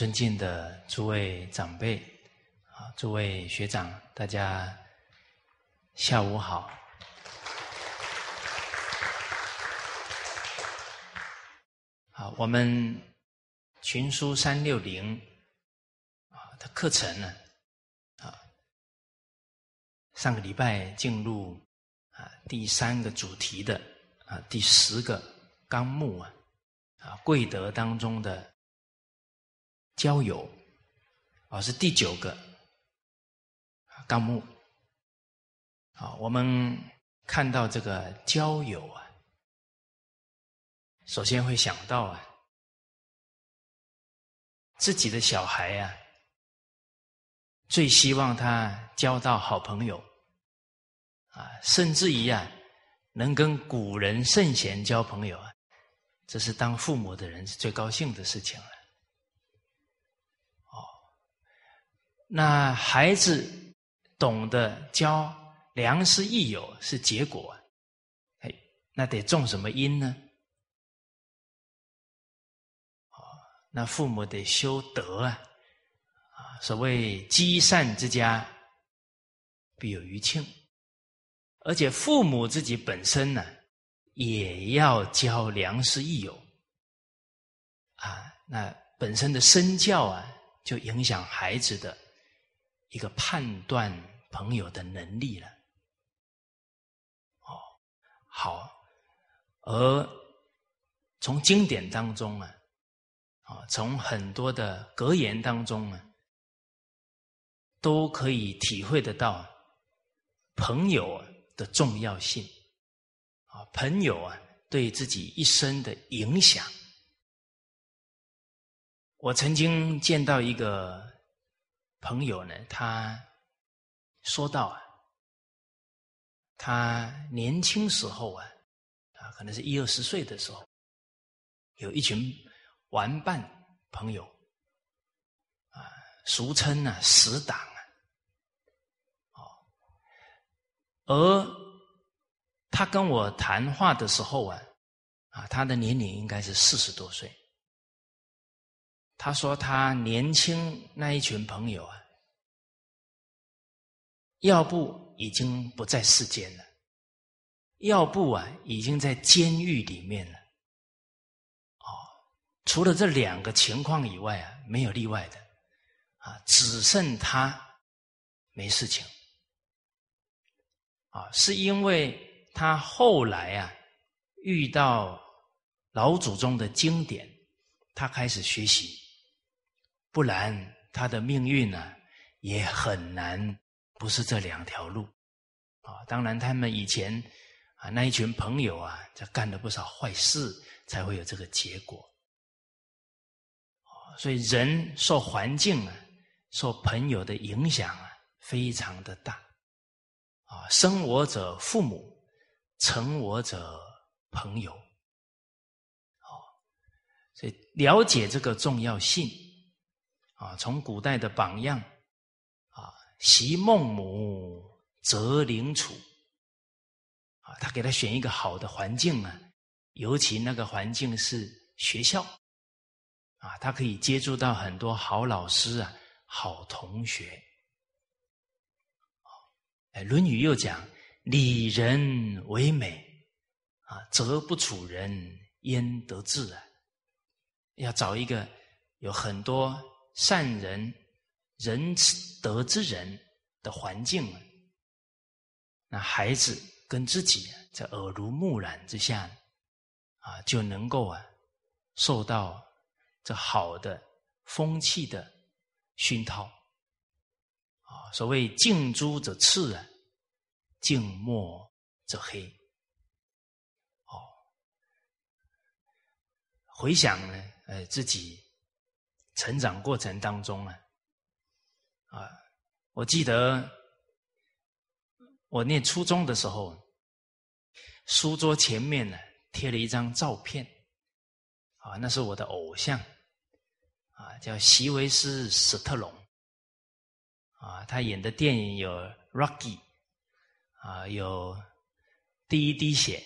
尊敬的诸位长辈，啊，诸位学长，大家下午好。好，我们群书三六零啊的课程呢，啊，上个礼拜进入啊第三个主题的啊第十个纲目啊啊贵德当中的交友啊是第九个纲目。啊，我们看到这个交友啊。首先会想到啊，自己的小孩啊，最希望他交到好朋友，啊，甚至于啊，能跟古人圣贤交朋友啊，这是当父母的人最高兴的事情了。那孩子懂得交良师益友是结果，哎，那得种什么因呢？哦那父母得修德啊，啊，所谓积善之家，必有余庆。而且父母自己本身呢，也要教良师益友，啊，那本身的身教啊，就影响孩子的一个判断朋友的能力了。哦，好，而从经典当中啊。啊，从很多的格言当中啊，都可以体会得到朋友的重要性。啊，朋友啊，对自己一生的影响。我曾经见到一个朋友呢，他说到啊，他年轻时候啊，啊，可能是一二十岁的时候，有一群。玩伴朋友啊，俗称呢死党啊，哦，而他跟我谈话的时候啊，啊，他的年龄应该是四十多岁。他说他年轻那一群朋友啊，要不已经不在世间了，要不啊已经在监狱里面了。哦除了这两个情况以外啊，没有例外的，啊，只剩他没事情，啊，是因为他后来啊遇到老祖宗的经典，他开始学习，不然他的命运呢也很难不是这两条路，啊，当然他们以前啊那一群朋友啊，就干了不少坏事，才会有这个结果。所以，人受环境啊，受朋友的影响啊，非常的大。啊，生我者父母，成我者朋友。哦，所以了解这个重要性啊，从古代的榜样啊，习孟母，择邻处。啊，他给他选一个好的环境啊，尤其那个环境是学校。啊，他可以接触到很多好老师啊，好同学。哎，《论语》又讲：“礼人为美，啊，则不处人焉得志啊？”要找一个有很多善人、仁慈德之人的环境，那孩子跟自己在耳濡目染之下，啊，就能够啊，受到。这好的风气的熏陶啊，所谓近朱者赤啊，近墨则黑。哦，回想呢，呃，自己成长过程当中啊，啊，我记得我念初中的时候，书桌前面呢贴了一张照片。啊，那是我的偶像，啊，叫席维斯·史特龙，啊，他演的电影有《Rocky》，啊，有《第一滴血》，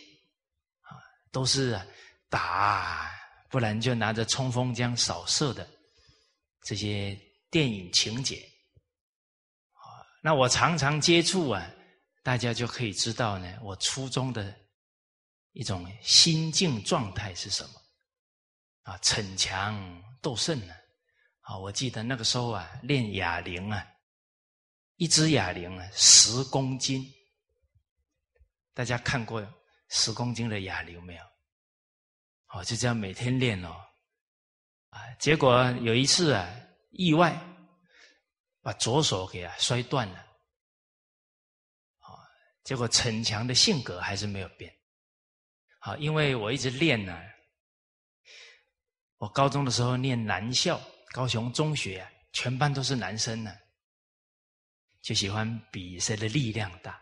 啊，都是打，不然就拿着冲锋枪扫射的，这些电影情节，啊，那我常常接触啊，大家就可以知道呢，我初中的一种心境状态是什么，啊，逞强斗胜呢，啊，我记得那个时候啊，练哑铃啊，一只哑铃啊，十公斤，大家看过十公斤的哑铃没有？哦，就这样每天练哦。啊，结果有一次啊，意外把左手给啊摔断了，啊，结果逞强的性格还是没有变，好，因为我一直练呢，我高中的时候念男校，高雄中学啊，全班都是男生呢，就喜欢比谁的力量大，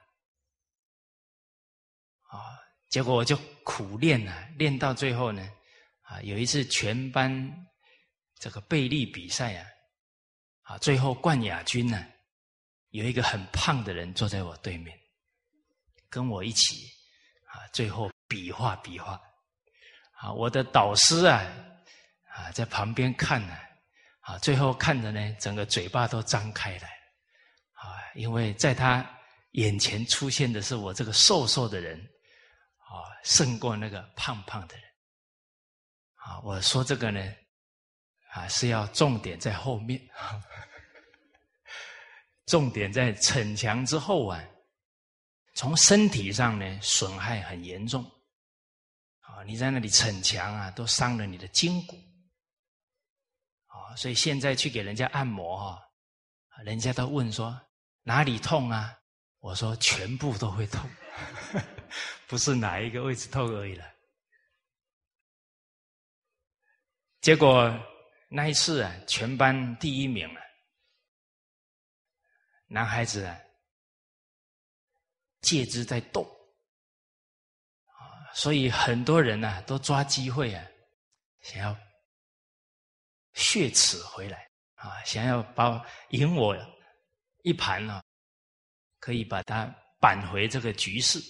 啊，结果我就苦练啊，练到最后呢，啊，有一次全班。这个贝利比赛啊，啊，最后冠亚军呢，有一个很胖的人坐在我对面，跟我一起啊，最后比划比划，啊，我的导师啊，啊，在旁边看呢，啊，最后看着呢，整个嘴巴都张开来，啊，因为在他眼前出现的是我这个瘦瘦的人，啊，胜过那个胖胖的人，啊，我说这个呢。啊，是要重点在后面，重点在逞强之后啊，从身体上呢损害很严重，啊，你在那里逞强啊，都伤了你的筋骨，啊，所以现在去给人家按摩哈，人家都问说哪里痛啊？我说全部都会痛，不是哪一个位置痛而已了，结果。那一次啊，全班第一名啊，男孩子啊，戒指在动，所以很多人呢都抓机会啊，想要血耻回来啊，想要把赢我一盘呢，可以把他扳回这个局势。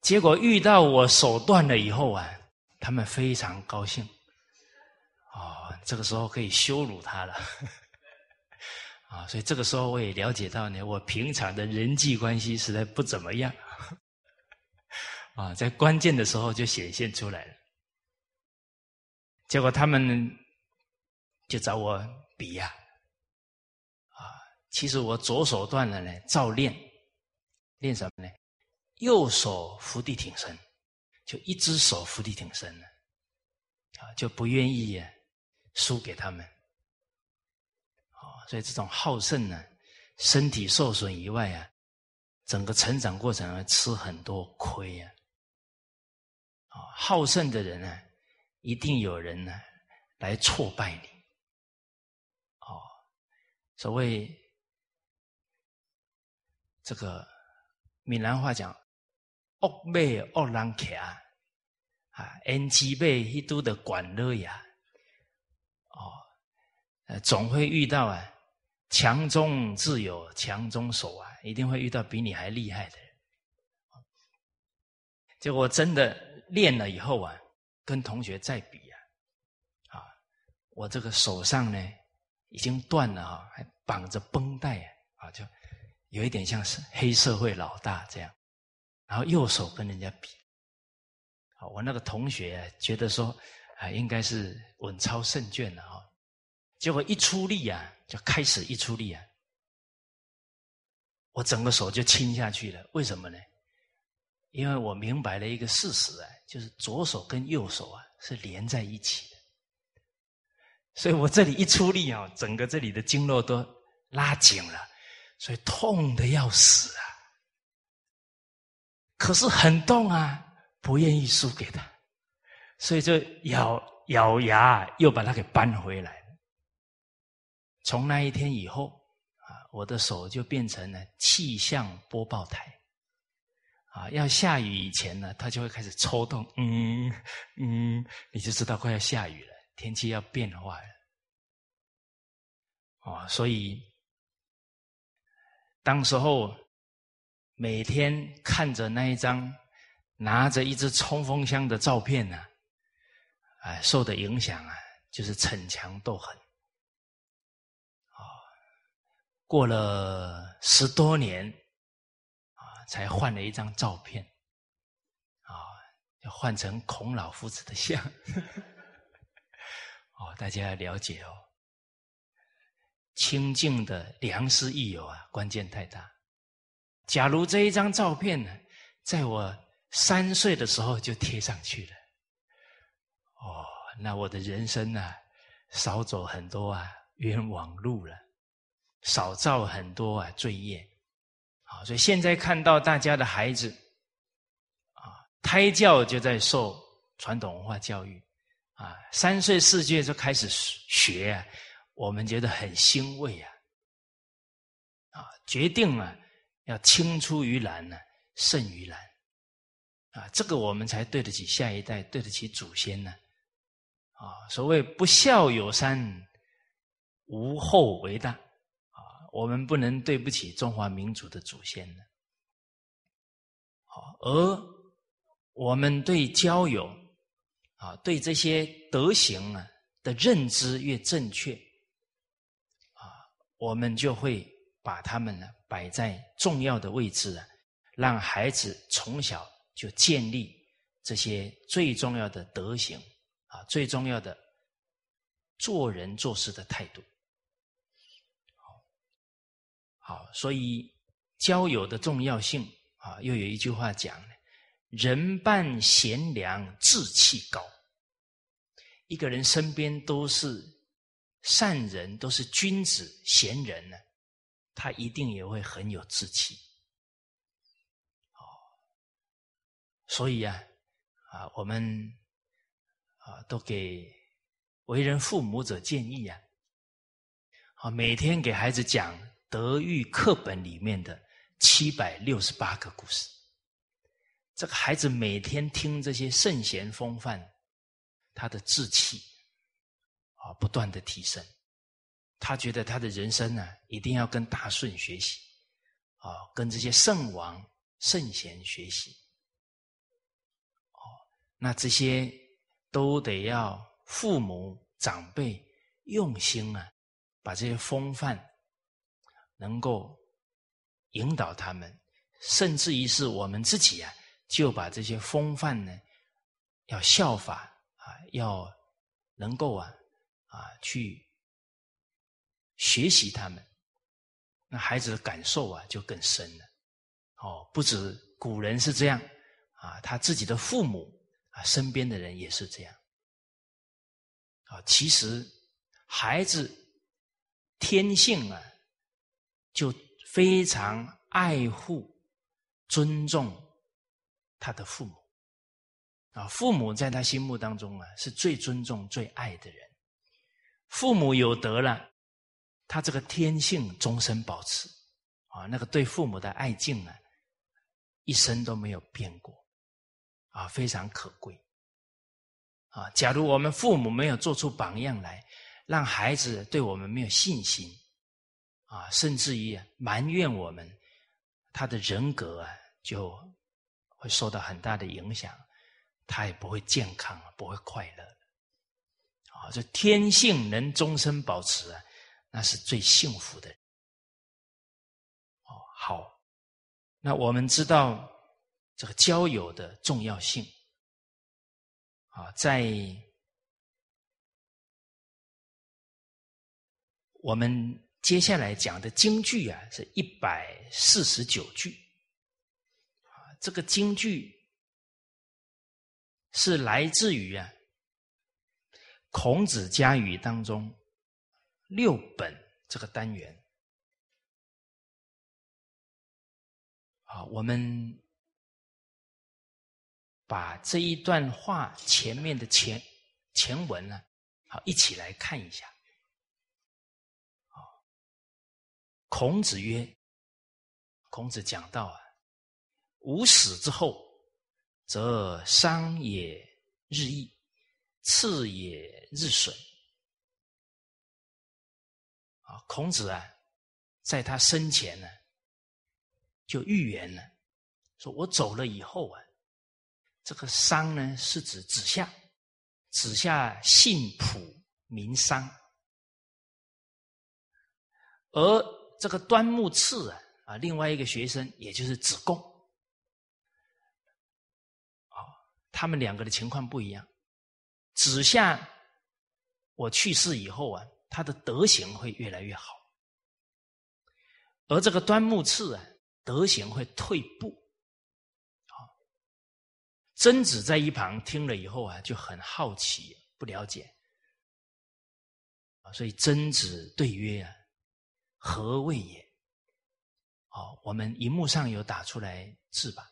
结果遇到我手断了以后啊，他们非常高兴。这个时候可以羞辱他了，啊，所以这个时候我也了解到呢，我平常的人际关系实在不怎么样，啊，在关键的时候就显现出来了。结果他们就找我比呀，啊，其实我左手断了呢，照练，练什么呢？右手伏地挺身，就一只手伏地挺身了，啊，就不愿意呀。输给他们，哦，所以这种好胜呢，身体受损以外啊，整个成长过程吃很多亏呀。啊，好胜的人呢，一定有人呢来挫败你。哦，所谓这个闽南话讲“恶马恶人骑”，啊，恩基贝一都的管乐呀。呃，总会遇到啊，强中自有强中手啊，一定会遇到比你还厉害的人。结果真的练了以后啊，跟同学再比啊，啊，我这个手上呢已经断了啊，还绑着绷带啊，就有一点像是黑社会老大这样。然后右手跟人家比，啊，我那个同学觉得说啊，应该是稳操胜券了啊。结果一出力啊，就开始一出力啊，我整个手就轻下去了。为什么呢？因为我明白了一个事实啊，就是左手跟右手啊是连在一起的，所以我这里一出力啊，整个这里的经络都拉紧了，所以痛的要死啊。可是很痛啊，不愿意输给他，所以就咬咬牙又把它给扳回来。从那一天以后，啊，我的手就变成了气象播报台，啊，要下雨以前呢，它就会开始抽动，嗯嗯，你就知道快要下雨了，天气要变化了，哦，所以当时候每天看着那一张拿着一支冲锋枪的照片呢，哎，受的影响啊，就是逞强斗狠。过了十多年，啊，才换了一张照片，啊，要换成孔老夫子的像。哦，大家要了解哦，清净的良师益友啊，关键太大。假如这一张照片呢，在我三岁的时候就贴上去了，哦，那我的人生呢，少走很多啊冤枉路了，少造很多啊罪业。啊，所以现在看到大家的孩子，啊，胎教就在受传统文化教育。啊，三岁四岁就开始学啊，我们觉得很欣慰啊，啊，决定啊要青出于蓝呢，胜于蓝，啊，这个我们才对得起下一代，对得起祖先呢，啊，所谓不孝有三，无后为大，我们不能对不起中华民族的祖先呢，好，而我们对交友。啊，对这些德行啊的认知越正确，啊，我们就会把他们呢摆在重要的位置啊，让孩子从小就建立这些最重要的德行啊，最重要的做人做事的态度。好，好，所以交友的重要性啊，又有一句话讲。人伴贤良，志气高。一个人身边都是善人，都是君子贤人呢，他一定也会很有志气。哦，所以啊，啊，我们啊，都给为人父母者建议啊，啊，每天给孩子讲德育课本里面的七百六十八个故事。这个孩子每天听这些圣贤风范，他的志气啊不断的提升，他觉得他的人生呢一定要跟大顺学习，啊，跟这些圣王圣贤学习，哦，那这些都得要父母长辈用心啊，把这些风范能够引导他们，甚至于是我们自己啊。就把这些风范呢，要效法啊，要能够啊啊去学习他们，那孩子的感受啊就更深了。哦，不止古人是这样啊，他自己的父母啊，身边的人也是这样。啊，其实孩子天性啊，就非常爱护、尊重。他的父母啊，父母在他心目当中啊，是最尊重、最爱的人。父母有德了，他这个天性终身保持啊，那个对父母的爱敬啊，一生都没有变过啊，非常可贵啊。假如我们父母没有做出榜样来，让孩子对我们没有信心啊，甚至于埋怨我们，他的人格啊，就。会受到很大的影响，他也不会健康，不会快乐。啊，这天性能终身保持啊，那是最幸福的。哦，好，那我们知道这个交友的重要性。啊，在我们接下来讲的京剧啊，是一百四十九句。这个京剧是来自于啊《孔子家语》当中六本这个单元啊，我们把这一段话前面的前前文呢，好一起来看一下。孔子曰：“孔子讲到啊。”吾死之后，则商也日益，次也日损。啊，孔子啊，在他生前呢，就预言了，说我走了以后啊，这个商呢，是指子夏，子夏姓朴名商，而这个端木赐啊啊，另外一个学生也就是子贡，啊，他们两个的情况不一样。子夏我去世以后啊，他的德行会越来越好，而这个端木赐啊，德行会退步。啊曾子在一旁听了以后啊，就很好奇，不了解啊，所以曾子对曰：“啊，何谓也？”哦，我们荧幕上有打出来字吧？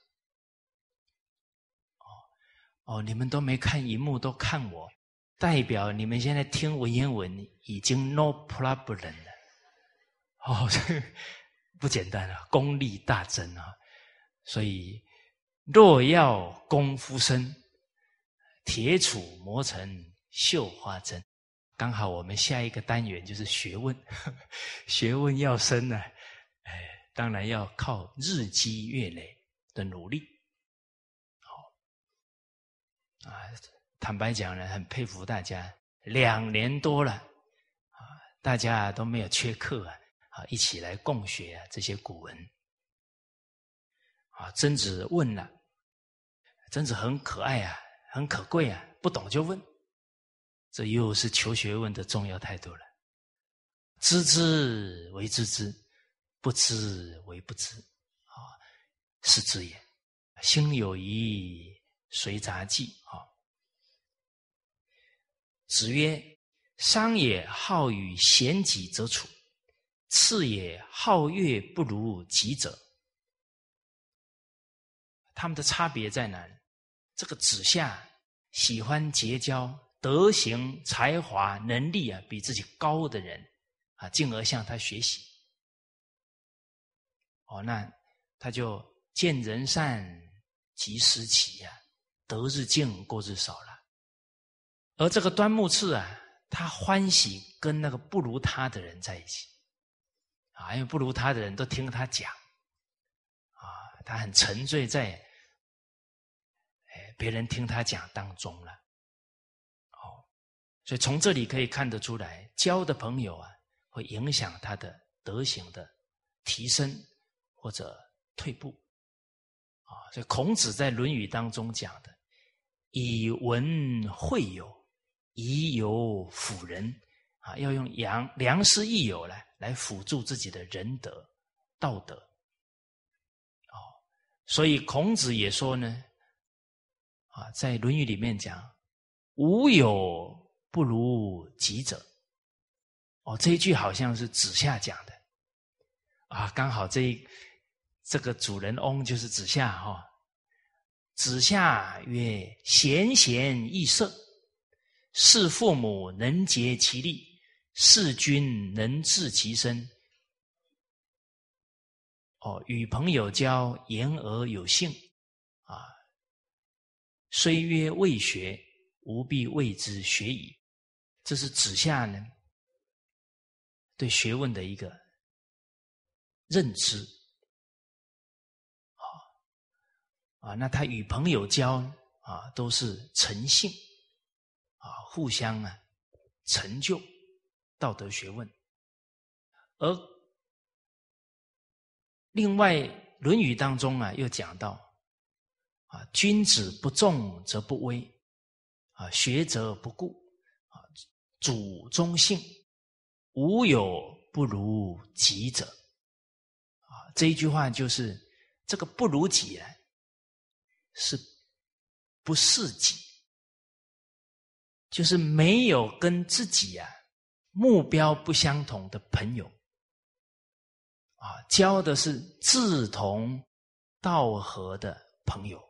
哦哦，你们都没看荧幕，都看我，代表你们现在听文言文已经 no problem 了。哦，这 不简单啊，功力大增啊，所以。若要功夫深，铁杵磨成绣花针。刚好我们下一个单元就是学问，学问要深呢，哎，当然要靠日积月累的努力。好，啊，坦白讲呢，很佩服大家，两年多了，啊，大家都没有缺课啊，啊，一起来共学啊这些古文。啊，曾子问了。曾子很可爱啊，很可贵啊，不懂就问，这又是求学问的重要态度了。知之为知之，不知为不知，啊，是知也。心有疑，随杂记。啊。子曰：“商也好与贤己则处，次也好乐不如己者。”他们的差别在哪？这个子夏喜欢结交德行、才华、能力啊比自己高的人啊，进而向他学习。哦，那他就见人善，即思齐呀，得日进，过日少了。而这个端木赐啊，他欢喜跟那个不如他的人在一起啊，因为不如他的人都听他讲啊，他很沉醉在。别人听他讲当中了，所以从这里可以看得出来，交的朋友啊，会影响他的德行的提升或者退步，啊，所以孔子在《论语》当中讲的“以文会友，以友辅仁”，啊，要用良良师益友来来辅助自己的仁德道德，哦，所以孔子也说呢。啊，在《论语》里面讲“无友不如己者”，哦，这一句好像是子夏讲的，啊，刚好这这个主人翁就是子夏哈。子夏曰：“贤贤易色，事父母能竭其力，事君能治其身。哦，与朋友交，言而有信。”啊虽曰未学，吾必谓之学矣。这是指下呢对学问的一个认知。啊啊，那他与朋友交啊，都是诚信啊，互相啊成就道德学问。而另外《论语》当中啊，又讲到。啊，君子不重则不威，啊，学则不固，主忠信，无有不如己者。啊，这一句话就是这个不如己啊，是不是己，就是没有跟自己啊目标不相同的朋友，啊，交的是志同道合的朋友。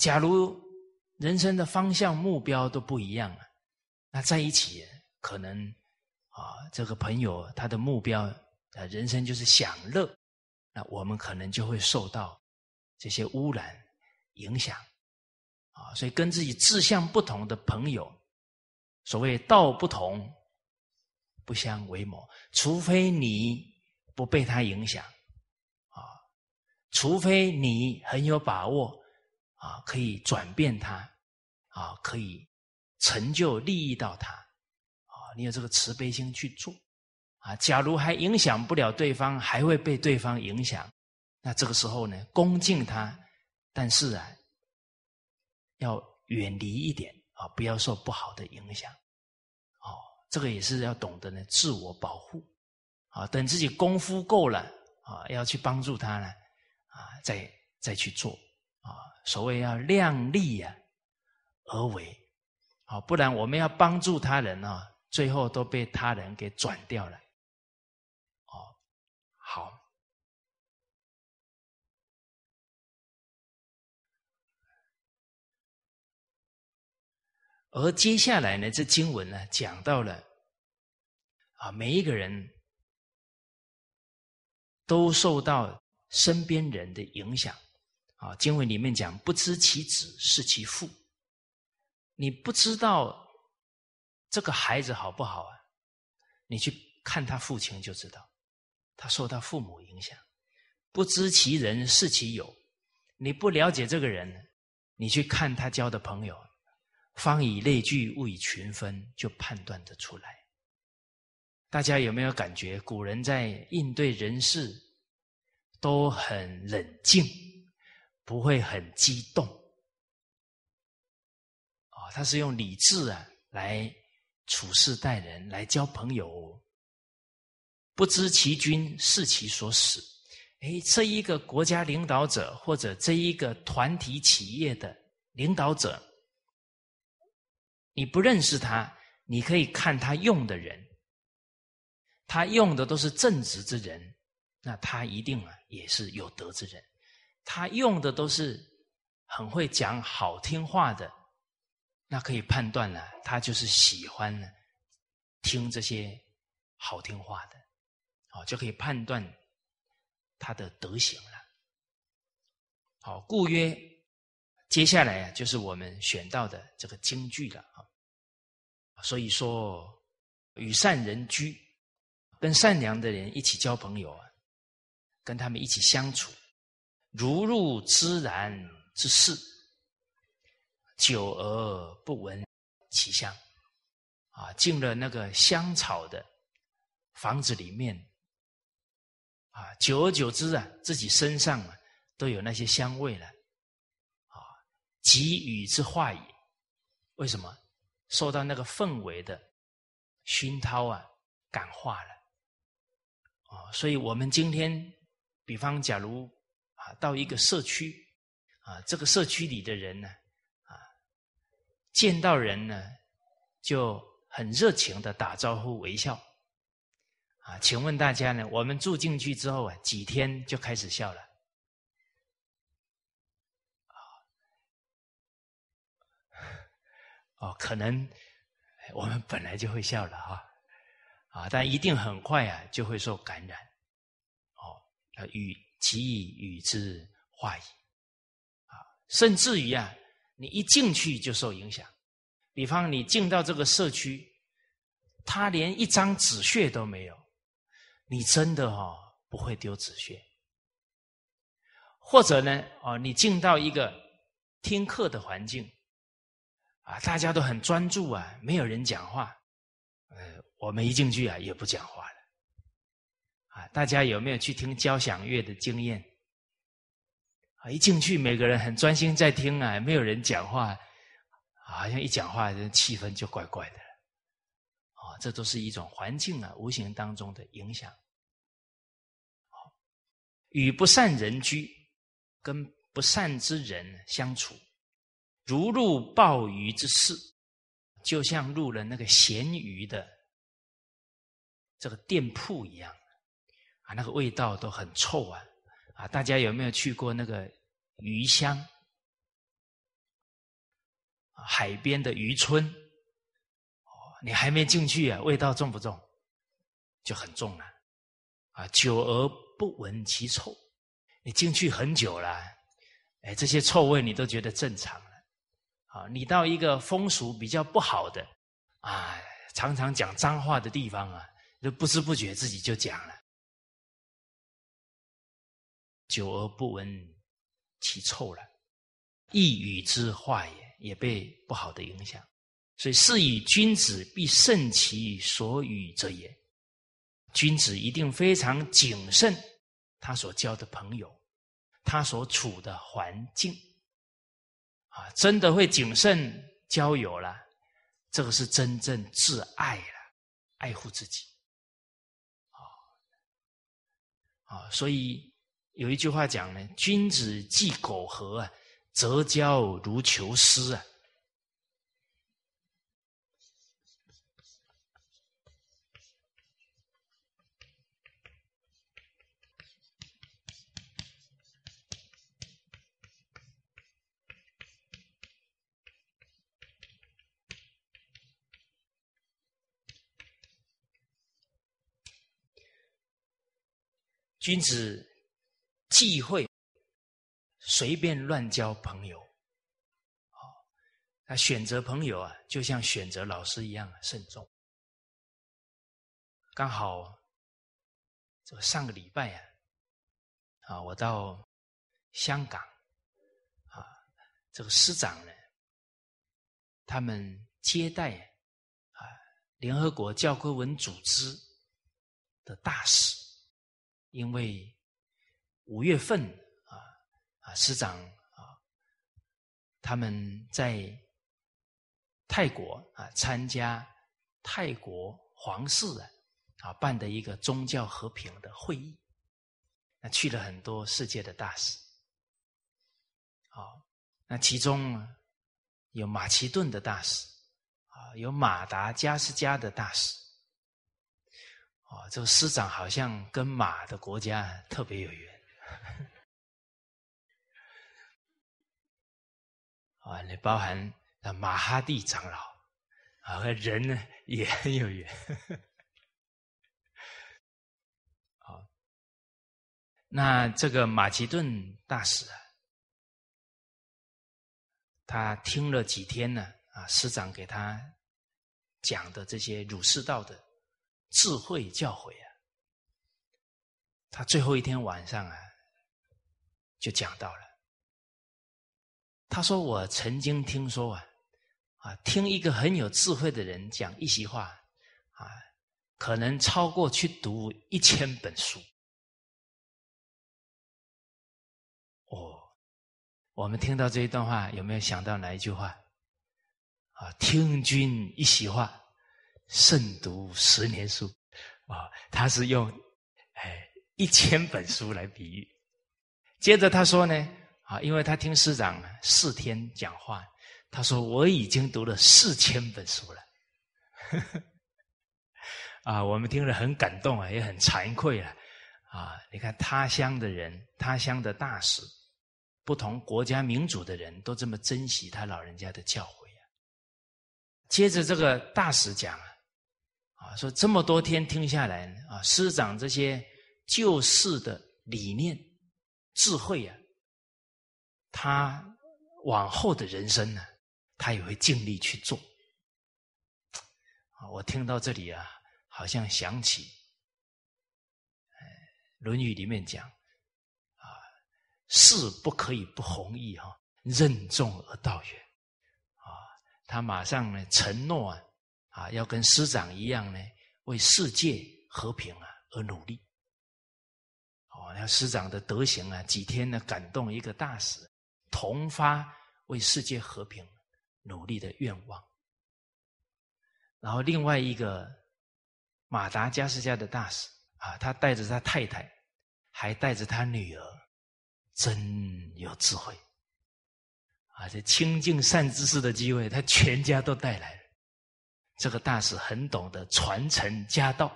假如人生的方向目标都不一样了，那在一起可能啊，这个朋友他的目标啊，人生就是享乐，那我们可能就会受到这些污染影响啊。所以跟自己志向不同的朋友，所谓道不同不相为谋，除非你不被他影响啊，除非你很有把握。啊，可以转变他，啊，可以成就利益到他，啊你有这个慈悲心去做啊。假如还影响不了对方，还会被对方影响，那这个时候呢，恭敬他，但是啊，要远离一点啊，不要受不好的影响。哦，这个也是要懂得呢，自我保护啊。等自己功夫够了啊，要去帮助他呢啊，再再去做啊。所谓要量力呀而为。好，不然我们要帮助他人啊，最后都被他人给转掉了。哦，好。而接下来呢，这经文呢讲到了啊，每一个人都受到身边人的影响啊。经文里面讲，不知其子是其父。你不知道这个孩子好不好啊？你去看他父亲就知道，他受到父母影响。不知其人是其友，你不了解这个人，你去看他交的朋友，方以类聚，物以群分，就判断得出来。大家有没有感觉，古人在应对人事都很冷静，不会很激动？啊他是用理智啊来处事待人，来交朋友。不知其君是其所使，哎，这一个国家领导者或者这一个团体企业的领导者，你不认识他，你可以看他用的人，他用的都是正直之人，那他一定啊也是有德之人。他用的都是很会讲好听话的。那可以判断了，他就是喜欢听这些好听话的，好就可以判断他的德行了。好，故曰，接下来啊，就是我们选到的这个京剧了啊。所以说，与善人居，跟善良的人一起交朋友啊，跟他们一起相处，如入芝然之室。久而不闻其香，啊，进了那个香草的房子里面，啊，久而久之啊，自己身上啊都有那些香味了，啊，给予之化也。为什么？受到那个氛围的熏陶啊，感化了，啊，所以我们今天，比方假如到一个社区，啊，这个社区里的人呢。啊见到人呢，就很热情的打招呼、微笑。啊，请问大家呢？我们住进去之后啊，几天就开始笑了？哦，可能我们本来就会笑了哈，啊，但一定很快啊就会受感染。哦，与其以与之化矣。啊，甚至于啊。你一进去就受影响，比方你进到这个社区，他连一张纸屑都没有，你真的哈不会丢纸屑。或者呢，哦，你进到一个听课的环境，啊，大家都很专注啊，没有人讲话，呃，我们一进去啊也不讲话了，大家有没有去听交响乐的经验？啊！一进去，每个人很专心在听啊，没有人讲话，好像一讲话，这气氛就怪怪的。啊，这都是一种环境啊，无形当中的影响。与不善人居，跟不善之人相处，如入鲍鱼之室，就像入了那个咸鱼的这个店铺一样，那个味道都很臭啊。啊，大家有没有去过那个鱼乡？海边的渔村？哦，你还没进去啊，味道重不重？就很重了。啊，久而不闻其臭。你进去很久了，哎，这些臭味你都觉得正常了。啊，你到一个风俗比较不好的啊，常常讲脏话的地方啊，就不知不觉自己就讲了。久而不闻其臭了，亦与之化也，也被不好的影响。所以是以君子必慎其所与者也。君子一定非常谨慎他所交的朋友，他所处的环境，啊，真的会谨慎交友了。这个是真正自爱了，爱护自己。啊啊，所以有一句话讲呢：“君子忌苟合啊，则交如求师啊。”君子忌讳随便乱交朋友，啊，那选择朋友啊，就像选择老师一样慎重。刚好这个上个礼拜啊，啊，我到香港，啊，这个师长呢，他们接待啊，联合国教科文组织的大使。因为五月份啊啊，师长啊，他们在泰国啊参加泰国皇室啊啊办的一个宗教和平的会议，那去了很多世界的大使，好，那其中有马其顿的大使啊，有马达加斯加的大使。哦，这个师长好像跟马的国家特别有缘。啊，你包含马哈蒂长老啊，和人呢也很有缘。好，那这个马其顿大使啊，他听了几天呢？啊，师长给他讲的这些儒释道的。智慧教诲啊，他最后一天晚上啊，就讲到了。他说：“我曾经听说啊，啊，听一个很有智慧的人讲一席话，啊，可能超过去读一千本书。”哦，我们听到这一段话，有没有想到哪一句话？啊，听君一席话。胜读十年书，啊，他是用哎一千本书来比喻。接着他说呢，啊，因为他听师长四天讲话，他说我已经读了四千本书了。啊，我们听了很感动啊，也很惭愧啊。啊，你看他乡的人，他乡的大使，不同国家民族的人都这么珍惜他老人家的教诲啊。接着这个大使讲。啊，说这么多天听下来啊，师长这些救世的理念、智慧啊，他往后的人生呢，他也会尽力去做。我听到这里啊，好像想起，《论语》里面讲，啊，事不可以不弘毅哈，任重而道远。啊，他马上呢承诺啊。啊，要跟师长一样呢，为世界和平啊而努力。哦，那师长的德行啊，几天呢感动一个大使，同发为世界和平努力的愿望。然后另外一个马达加斯加的大使啊，他带着他太太，还带着他女儿，真有智慧。啊，这清净善知识的机会，他全家都带来了。这个大使很懂得传承家道，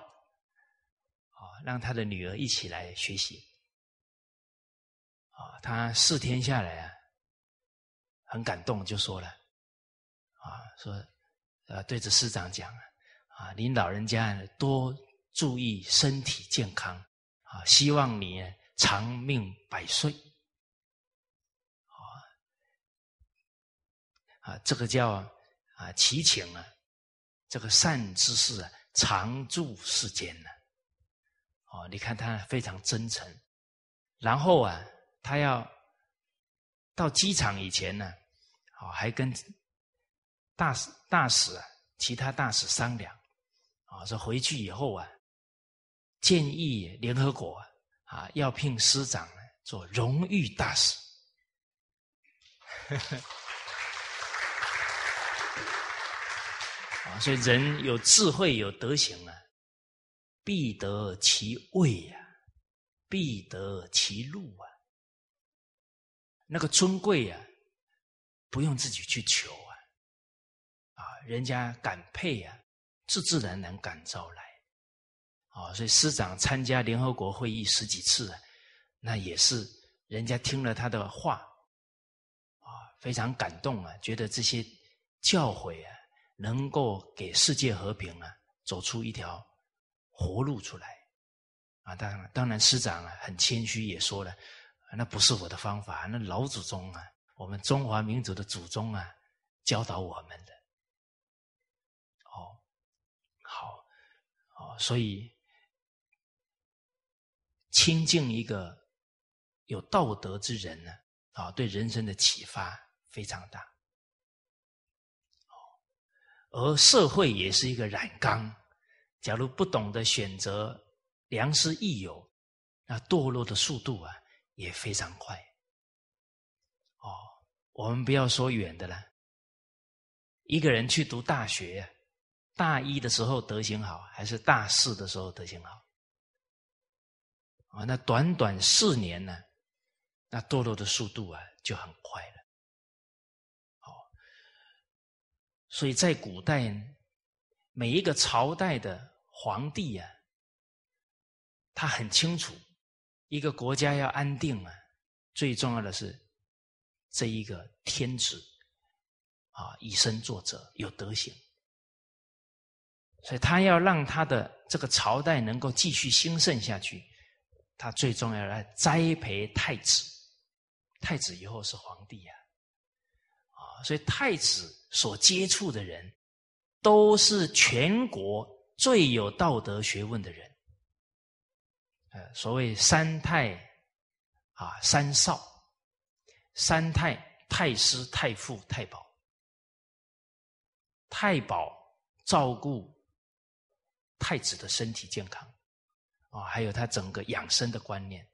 让他的女儿一起来学习，啊，他四天下来啊，很感动，就说了，啊，说，呃，对着师长讲，啊，您老人家多注意身体健康，啊，希望你长命百岁，啊，啊，这个叫啊祈请啊。这个善知识啊，常驻世间呢。哦，你看他非常真诚。然后啊，他要到机场以前呢，哦，还跟大使大使啊，其他大使商量啊，说回去以后啊，建议联合国啊，要聘师长做荣誉大使。啊，所以人有智慧有德行啊，必得其位呀，必得其禄啊。那个尊贵呀，不用自己去求啊，啊，人家感佩呀，自自然然感召来。啊，所以师长参加联合国会议十几次啊，那也是人家听了他的话，啊，非常感动啊，觉得这些教诲啊。能够给世界和平啊，走出一条活路出来啊！当然，当然，师长啊很谦虚，也说了，那不是我的方法，那老祖宗啊，我们中华民族的祖宗啊，教导我们的。哦，好，哦，所以亲近一个有道德之人呢，啊，对人生的启发非常大。哦而社会也是一个染缸，假如不懂得选择良师益友，那堕落的速度啊也非常快。哦，我们不要说远的了，一个人去读大学，大一的时候德行好，还是大四的时候德行好？啊，那短短四年呢，那堕落的速度啊就很快了。哦所以在古代，每一个朝代的皇帝啊，他很清楚，一个国家要安定啊，最重要的是这一个天子啊，以身作则，有德行。所以他要让他的这个朝代能够继续兴盛下去，他最重要的栽培太子，太子以后是皇帝呀。啊所以太子所接触的人，都是全国最有道德学问的人。呃，所谓三太啊，三少，三太：太师、太傅、太保。太保照顾太子的身体健康，啊，还有他整个养生的观念。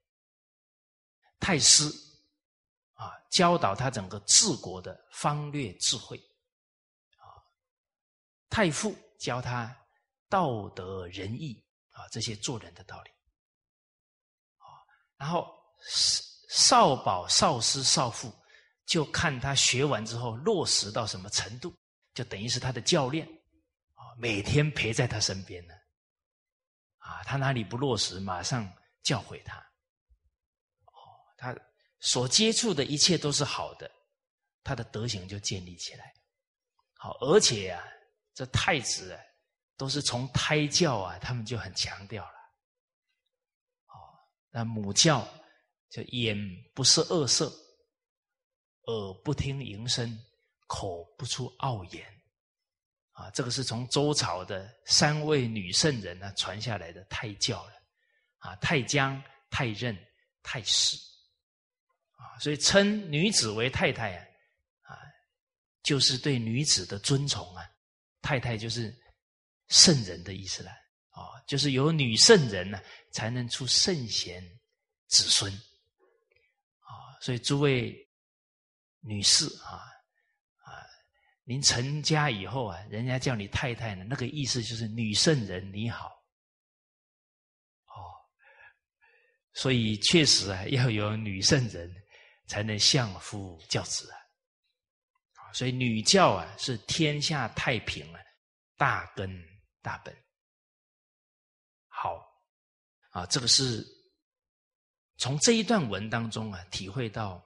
太师。啊，教导他整个治国的方略智慧，啊，太傅教他道德仁义啊这些做人的道理，啊，然后少保、少师、少妇就看他学完之后落实到什么程度，就等于是他的教练，啊，每天陪在他身边呢，啊，他哪里不落实，马上教诲他，哦，他。所接触的一切都是好的，他的德行就建立起来。好，而且啊，这太子啊，都是从胎教啊，他们就很强调了。哦，那母教就眼不是恶色，耳不听淫声，口不出傲言。啊，这个是从周朝的三位女圣人呢传下来的胎教了。啊，太姜、太任、太史。啊，所以称女子为太太啊，啊，就是对女子的尊崇啊。太太就是圣人的意思了，啊，就是有女圣人呢，才能出圣贤子孙。啊，所以诸位女士啊，啊，您成家以后啊，人家叫你太太呢，那个意思就是女圣人你好。哦，所以确实啊，要有女圣人。才能相夫教子啊！所以女教啊是天下太平啊大根大本。好啊，这个是从这一段文当中啊体会到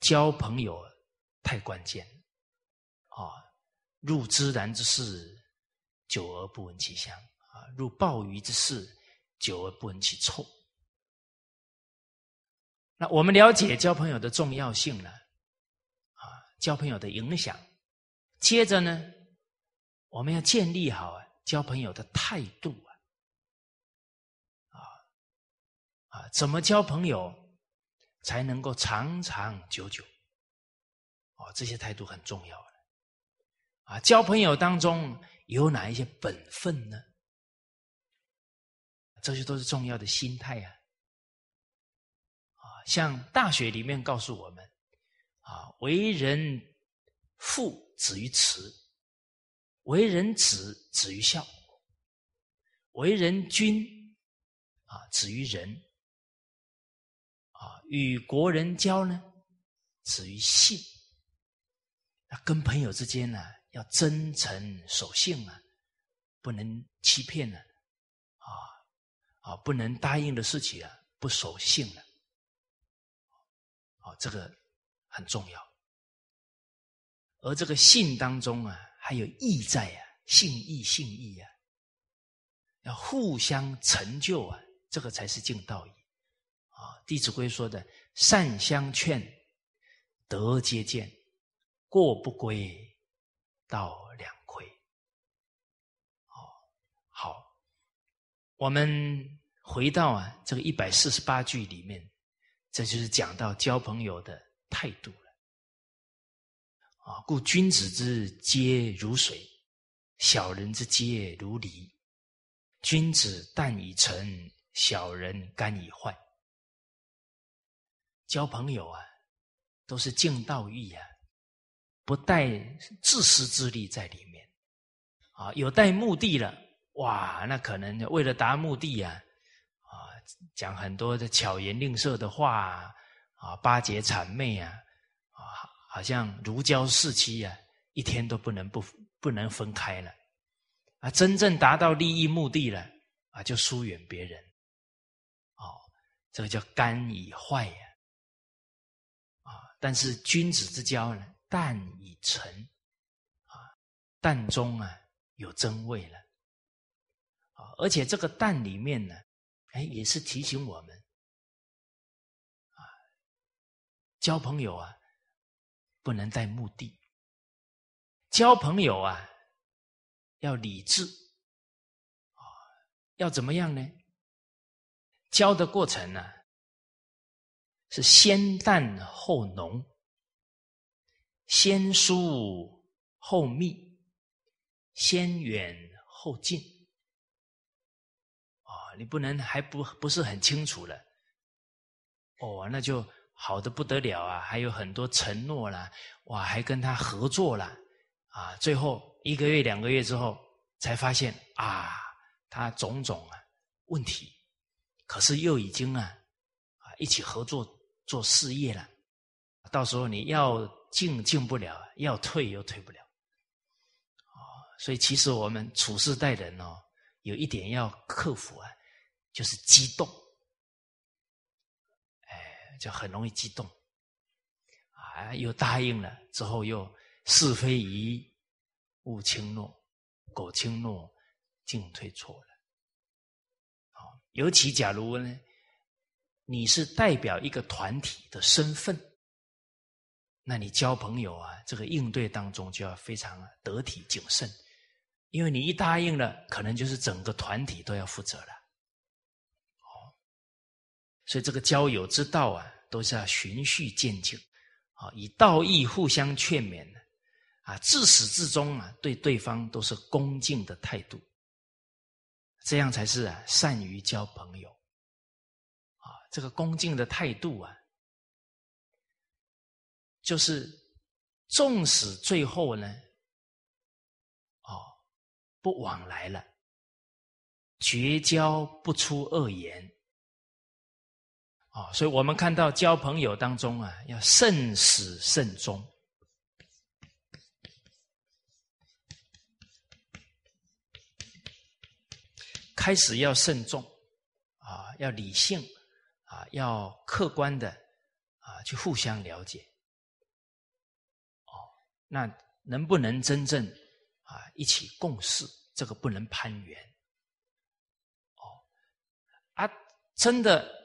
交朋友太关键啊！入芝然之室，久而不闻其香啊；入鲍鱼之室，久而不闻其臭。那我们了解交朋友的重要性了，啊，交朋友的影响。接着呢，我们要建立好啊交朋友的态度啊，啊啊，怎么交朋友才能够长长久久？哦，这些态度很重要啊，交朋友当中有哪一些本分呢？这些都是重要的心态啊！啊，像大学里面告诉我们，啊，为人父止于慈，为人子止于孝，为人君啊止于仁，啊，与国人交呢止于信。那跟朋友之间呢，要真诚守信啊，不能欺骗呢。啊，啊不能答应的事情啊，不守信了。啊，这个很重要。而这个信当中啊，还有义在啊，信义信义啊，要互相成就啊，这个才是敬道义。啊，《弟子规》说的“善相劝，德皆见，过不归，道两亏。”哦，好。我们回到啊这个一百四十八句里面，这就是讲到交朋友的态度。啊，故君子之皆如水，小人之皆如泥。君子淡以诚，小人甘以坏。交朋友啊，都是敬道义啊，不带自私自利在里面。啊，有带目的了。哇，那可能为了达目的啊，啊，讲很多的巧言令色的话啊，啊巴结谄媚，啊，好像如胶似漆啊，一天都不能不不能分开了，啊，真正达到利益目的了啊，就疏远别人，哦，这个叫肝以坏呀，啊，但是君子之交呢，淡以诚，啊，淡中啊有真味了。而且这个“淡”里面呢，哎，也是提醒我们啊，交朋友啊，不能带目的。交朋友啊，要理智啊，要怎么样呢？交的过程呢，是先淡后浓，先疏后密，先远后近。你不能还不不是很清楚了，哦，那就好的不得了啊！还有很多承诺啦，哇，还跟他合作了啊！最后一个月、两个月之后，才发现啊，他种种啊问题，可是又已经啊啊一起合作做事业了，到时候你要进进不了，要退又退不了，啊！所以其实我们处事待人哦，有一点要克服啊。就是激动，就很容易激动，啊，又答应了之后又是非疑，勿轻诺，苟轻诺，进退错了。尤其假如呢，你是代表一个团体的身份，那你交朋友啊，这个应对当中就要非常得体谨慎，因为你一答应了，可能就是整个团体都要负责了。所以这个交友之道啊，都是要循序渐进，啊，以道义互相劝勉的，啊，自始至终啊，对对方都是恭敬的态度，这样才是啊，善于交朋友，啊，这个恭敬的态度啊，就是纵使最后呢，哦，不往来了，绝交不出恶言。啊，所以我们看到交朋友当中啊，要慎始慎终，开始要慎重，啊，要理性，啊，要客观的，啊，去互相了解。哦，那能不能真正啊一起共事？这个不能攀援。哦，啊，真的。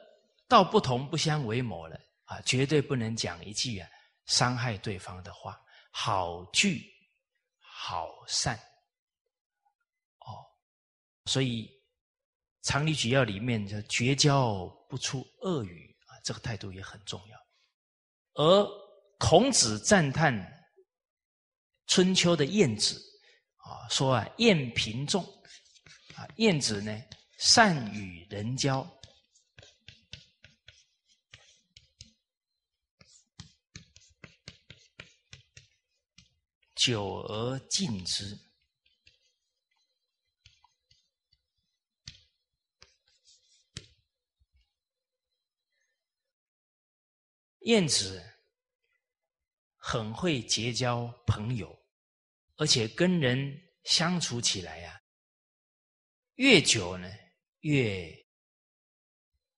道不同不相为谋了啊！绝对不能讲一句啊伤害对方的话。好聚好散哦，所以常理举要里面就绝交不出恶语啊，这个态度也很重要。而孔子赞叹春秋的晏子啊，说啊，晏平仲啊，晏子呢善与人交。久而敬之。晏子很会结交朋友，而且跟人相处起来呀，越久呢越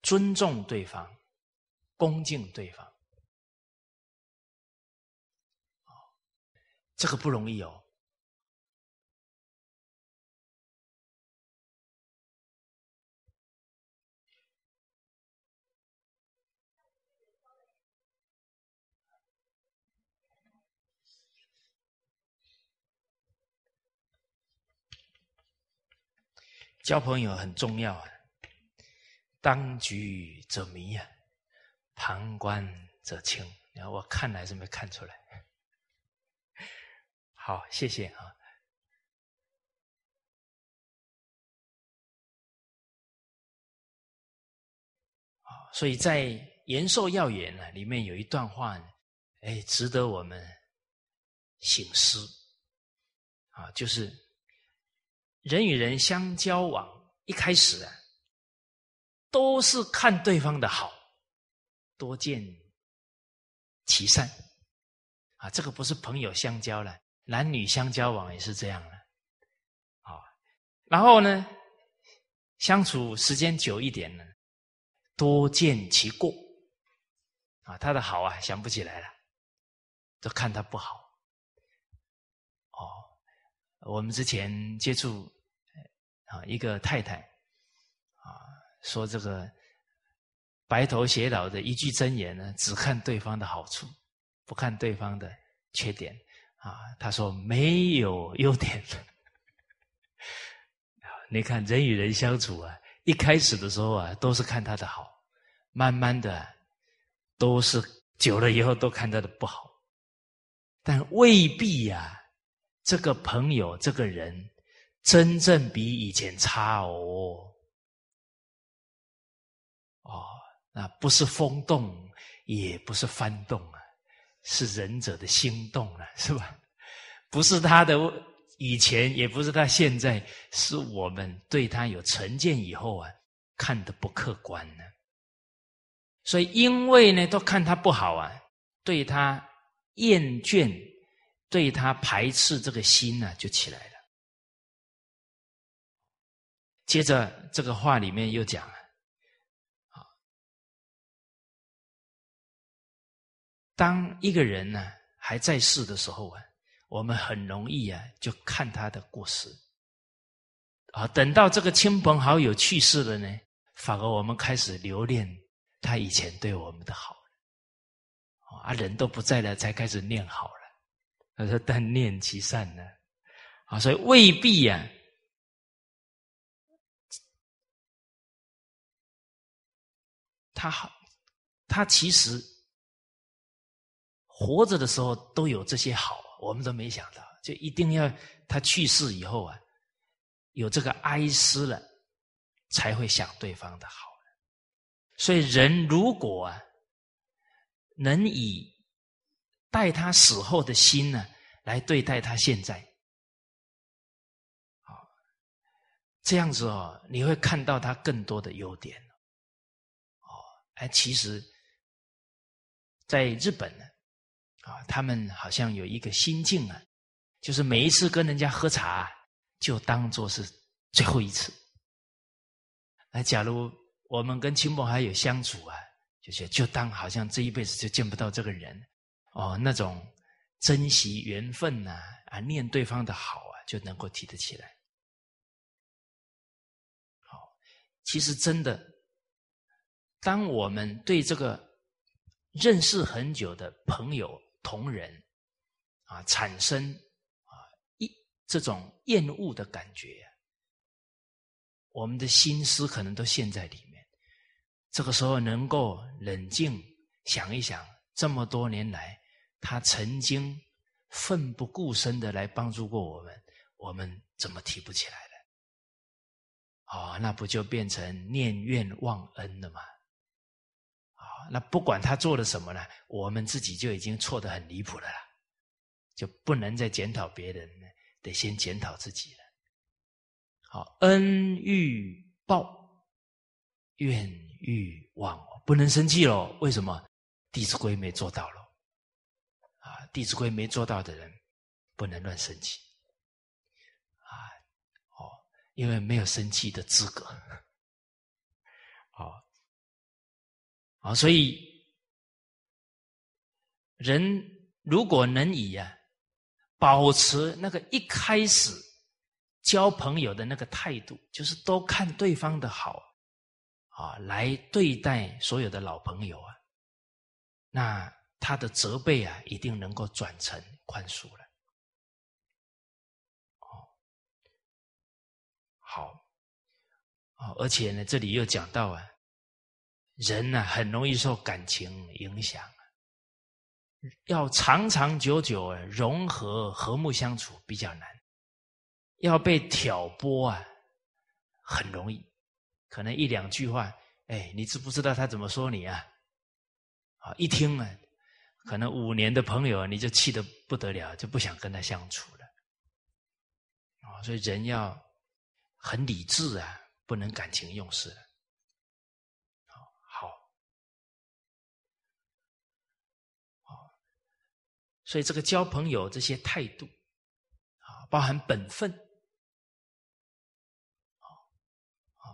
尊重对方，恭敬对方。这个不容易哦，交朋友很重要啊。当局者迷啊，旁观者清。然后我看来是没看出来。好，谢谢啊。所以在《延寿要言》呢，里面有一段话，哎，值得我们醒思啊，就是人与人相交往，一开始啊，都是看对方的好，多见其善啊，这个不是朋友相交了。男女相交往也是这样的，啊，然后呢，相处时间久一点呢，多见其过，啊，他的好啊想不起来了，都看他不好，哦，我们之前接触啊一个太太，啊，说这个白头偕老的一句真言呢，只看对方的好处，不看对方的缺点。啊，他说没有优点。你看人与人相处啊，一开始的时候啊，都是看他的好，慢慢的都是久了以后都看他的不好，但未必呀，这个朋友这个人真正比以前差哦。哦，那不是风动，也不是幡动。是仁者的心动了，是吧？不是他的以前，也不是他现在，是我们对他有成见以后啊，看的不客观呢。所以，因为呢，都看他不好啊，对他厌倦，对他排斥，这个心呢就起来了。接着，这个话里面又讲了。当一个人呢还在世的时候啊，我们很容易啊就看他的过失，啊，等到这个亲朋好友去世了呢，反而我们开始留恋他以前对我们的好，啊，人都不在了，才开始念好了。他说：“但念其善呢，啊，所以未必呀，他好，他其实。”活着的时候都有这些好，我们都没想到，就一定要他去世以后啊，有这个哀思了，才会想对方的好。所以人如果啊，能以待他死后的心呢，来对待他现在，好，这样子哦，你会看到他更多的优点。哦，哎，其实，在日本呢。啊，他们好像有一个心境啊，就是每一次跟人家喝茶，就当做是最后一次。那假如我们跟亲朋好友相处啊，就是就当好像这一辈子就见不到这个人哦，那种珍惜缘分呐，啊，念对方的好啊，就能够提得起来。好，其实真的，当我们对这个认识很久的朋友，同人啊，产生啊一这种厌恶的感觉，我们的心思可能都陷在里面。这个时候能够冷静想一想，这么多年来他曾经奋不顾身的来帮助过我们，我们怎么提不起来了？哦，那不就变成念怨忘恩了吗？那不管他做了什么呢，我们自己就已经错得很离谱了啦，就不能再检讨别人了，得先检讨自己了。好，恩欲报，怨欲忘，不能生气喽。为什么？《弟子规》没做到了。啊，《弟子规》没做到的人，不能乱生气。啊，哦，因为没有生气的资格。好，啊，所以人如果能以啊，保持那个一开始。交朋友的那个态度，就是都看对方的好，啊，来对待所有的老朋友啊，那他的责备啊，一定能够转成宽恕了。哦，好，而且呢，这里又讲到啊，人呢很容易受感情影响，要长长久久融合和睦相处比较难。要被挑拨啊，很容易，可能一两句话，哎，你知不知道他怎么说你啊？啊，一听啊，可能五年的朋友，你就气得不得了，就不想跟他相处了。啊，所以人要很理智啊，不能感情用事。好，好，所以这个交朋友这些态度啊，包含本分。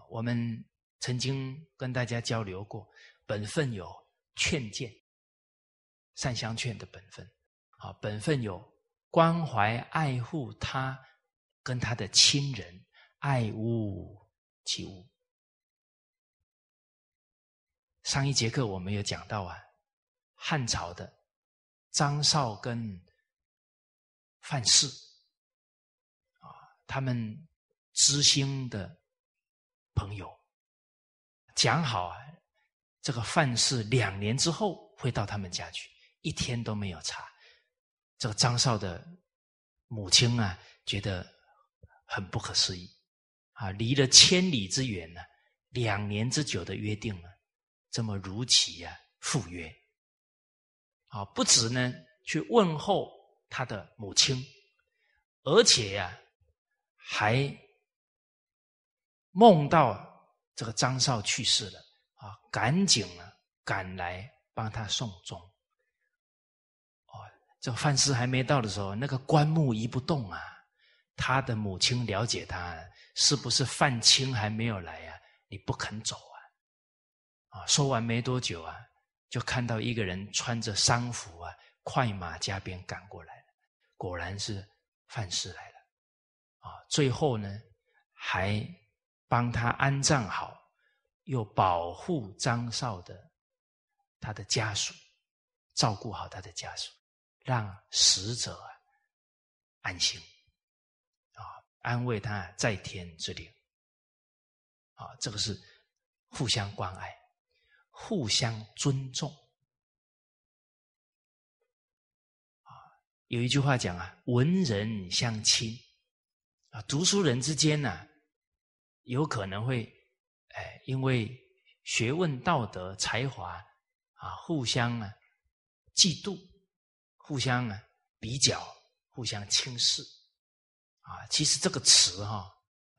我们曾经跟大家交流过，本分有劝谏、善相劝的本分，啊，本分有关怀爱护他跟他的亲人，爱屋及乌。上一节课我们有讲到啊，汉朝的张绍跟范氏，啊，他们知心的。朋友讲好啊，这个范氏两年之后会到他们家去，一天都没有查。这个张绍的母亲啊，觉得很不可思议啊，离了千里之远呢，两年之久的约定呢，这么如期呀赴约啊，不止呢去问候他的母亲，而且呀还。梦到这个张绍去世了啊，赶紧啊赶来帮他送终。哦，这范氏还没到的时候，那个棺木一不动啊，他的母亲了解他是不是范青还没有来啊？你不肯走啊？啊，说完没多久啊，就看到一个人穿着丧服啊，快马加鞭赶过来了，果然是范氏来了。啊，最后呢还。帮他安葬好，又保护张绍的他的家属，照顾好他的家属，让死者啊安心啊，安慰他在天之灵啊，这个是互相关爱、互相尊重啊。有一句话讲啊，文人相亲啊，读书人之间呢。有可能会，哎，因为学问、道德、才华啊，互相啊嫉妒，互相啊比较，互相轻视啊。其实这个词哈，“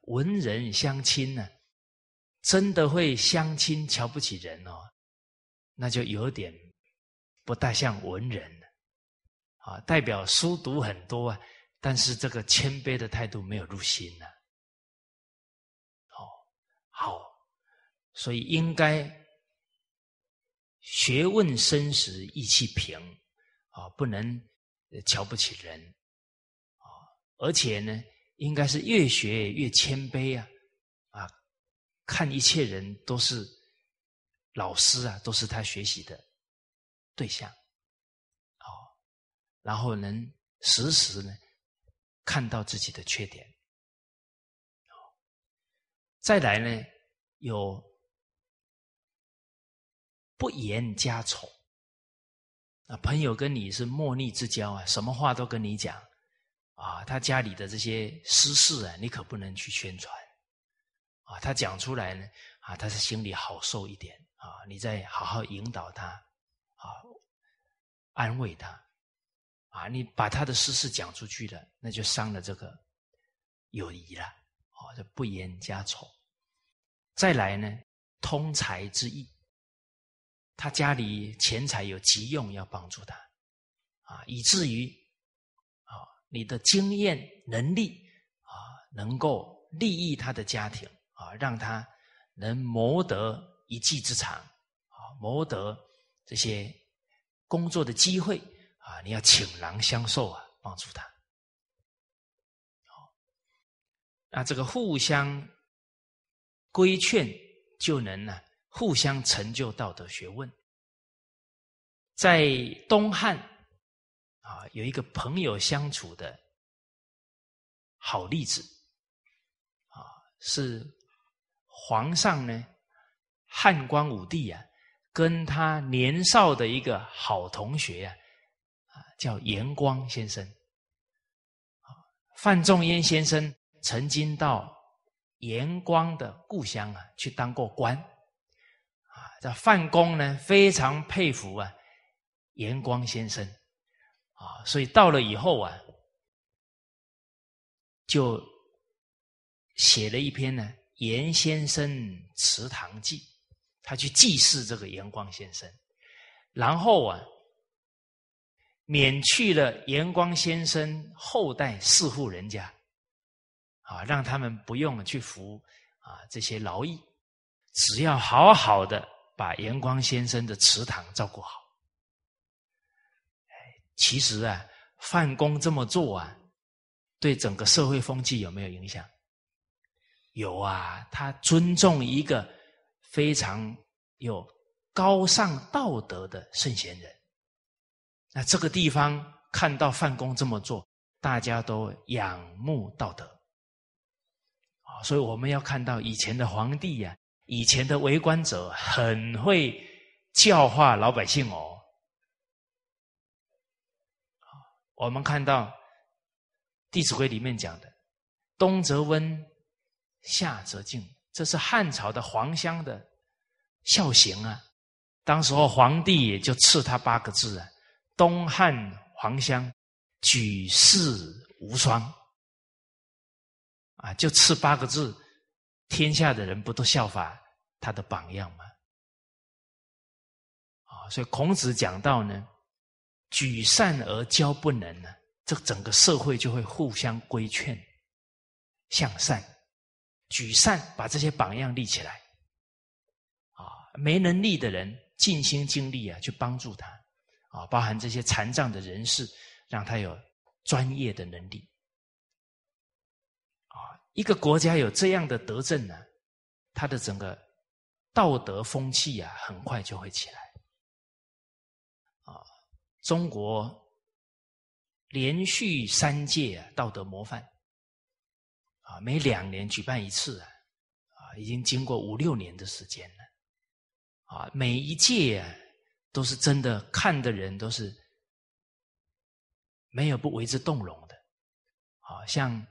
文人相亲”呢，真的会相亲瞧不起人哦，那就有点不大像文人了啊。代表书读很多啊，但是这个谦卑的态度没有入心呢。好，所以应该学问深时意气平啊，不能瞧不起人啊，而且呢，应该是越学越谦卑啊，看一切人都是老师啊，都是他学习的对象，哦，然后能时时呢看到自己的缺点。再来呢，有不言家丑啊，朋友跟你是莫逆之交啊，什么话都跟你讲啊。他家里的这些私事啊，你可不能去宣传啊。他讲出来呢，啊，他是心里好受一点啊。你再好好引导他啊，安慰他啊。你把他的私事讲出去了，那就伤了这个友谊了。哦，这不言家丑。再来呢，通财之意。他家里钱财有急用，要帮助他，啊，以至于啊，你的经验能力啊，能够利益他的家庭啊，让他能谋得一技之长啊，谋得这些工作的机会啊，你要倾囊相授啊，帮助他。好，那这个互相规劝，就能呢。互相成就道德学问，在东汉啊，有一个朋友相处的好例子啊，是皇上呢，汉光武帝啊，跟他年少的一个好同学啊，啊，叫严光先生，范仲淹先生曾经到严光的故乡啊，去当过官。啊这范公呢，非常佩服啊，严光先生啊，所以到了以后啊，就写了一篇呢《严先生祠堂记》，他去祭祀这个严光先生，然后啊，免去了严光先生后代四户人家啊，让他们不用去服啊这些劳役，只要好好的。把严光先生的祠堂照顾好。其实啊，范公这么做啊，对整个社会风气有没有影响？有啊，他尊重一个非常有高尚道德的圣贤人。那这个地方看到范公这么做，大家都仰慕道德啊，所以我们要看到以前的皇帝呀。以前的为官者很会教化老百姓哦。我们看到《弟子规》里面讲的“冬则温，夏则敬”，这是汉朝的皇乡的孝行啊。当时候皇帝也就赐他八个字啊：“东汉皇乡，举世无双。”啊，就赐八个字。天下的人不都效法他的榜样吗？啊，所以孔子讲到呢，举善而教不能呢，这整个社会就会互相规劝向善，举善把这些榜样立起来，啊，没能力的人尽心尽力啊去帮助他，啊，包含这些残障的人士，让他有专业的能力。啊一个国家有这样的德政呢，他的整个道德风气啊，很快就会起来。啊，中国连续三届道德模范，啊，每两年举办一次啊，啊，已经经过五六年的时间了，啊，每一届啊都是真的看的人都是没有不为之动容的，啊，像。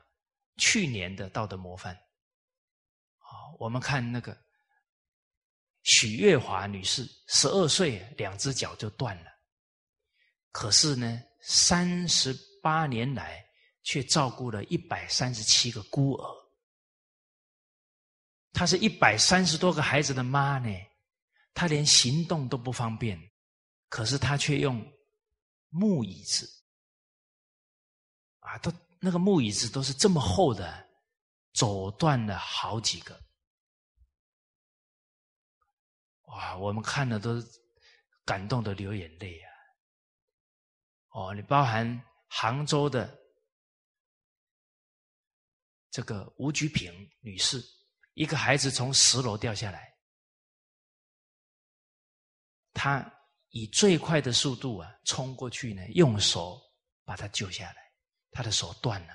去年的道德模范，啊，我们看那个许月华女士，十二岁两只脚就断了，可是呢，三十八年来却照顾了一百三十七个孤儿，她是一百三十多个孩子的妈呢，她连行动都不方便，可是她却用木椅子，啊，都。那个木椅子都是这么厚的，走断了好几个。哇，我们看了都感动的流眼泪啊！哦，你包含杭州的这个吴菊萍女士，一个孩子从十楼掉下来，她以最快的速度啊冲过去呢，用手把他救下来。他的手断了，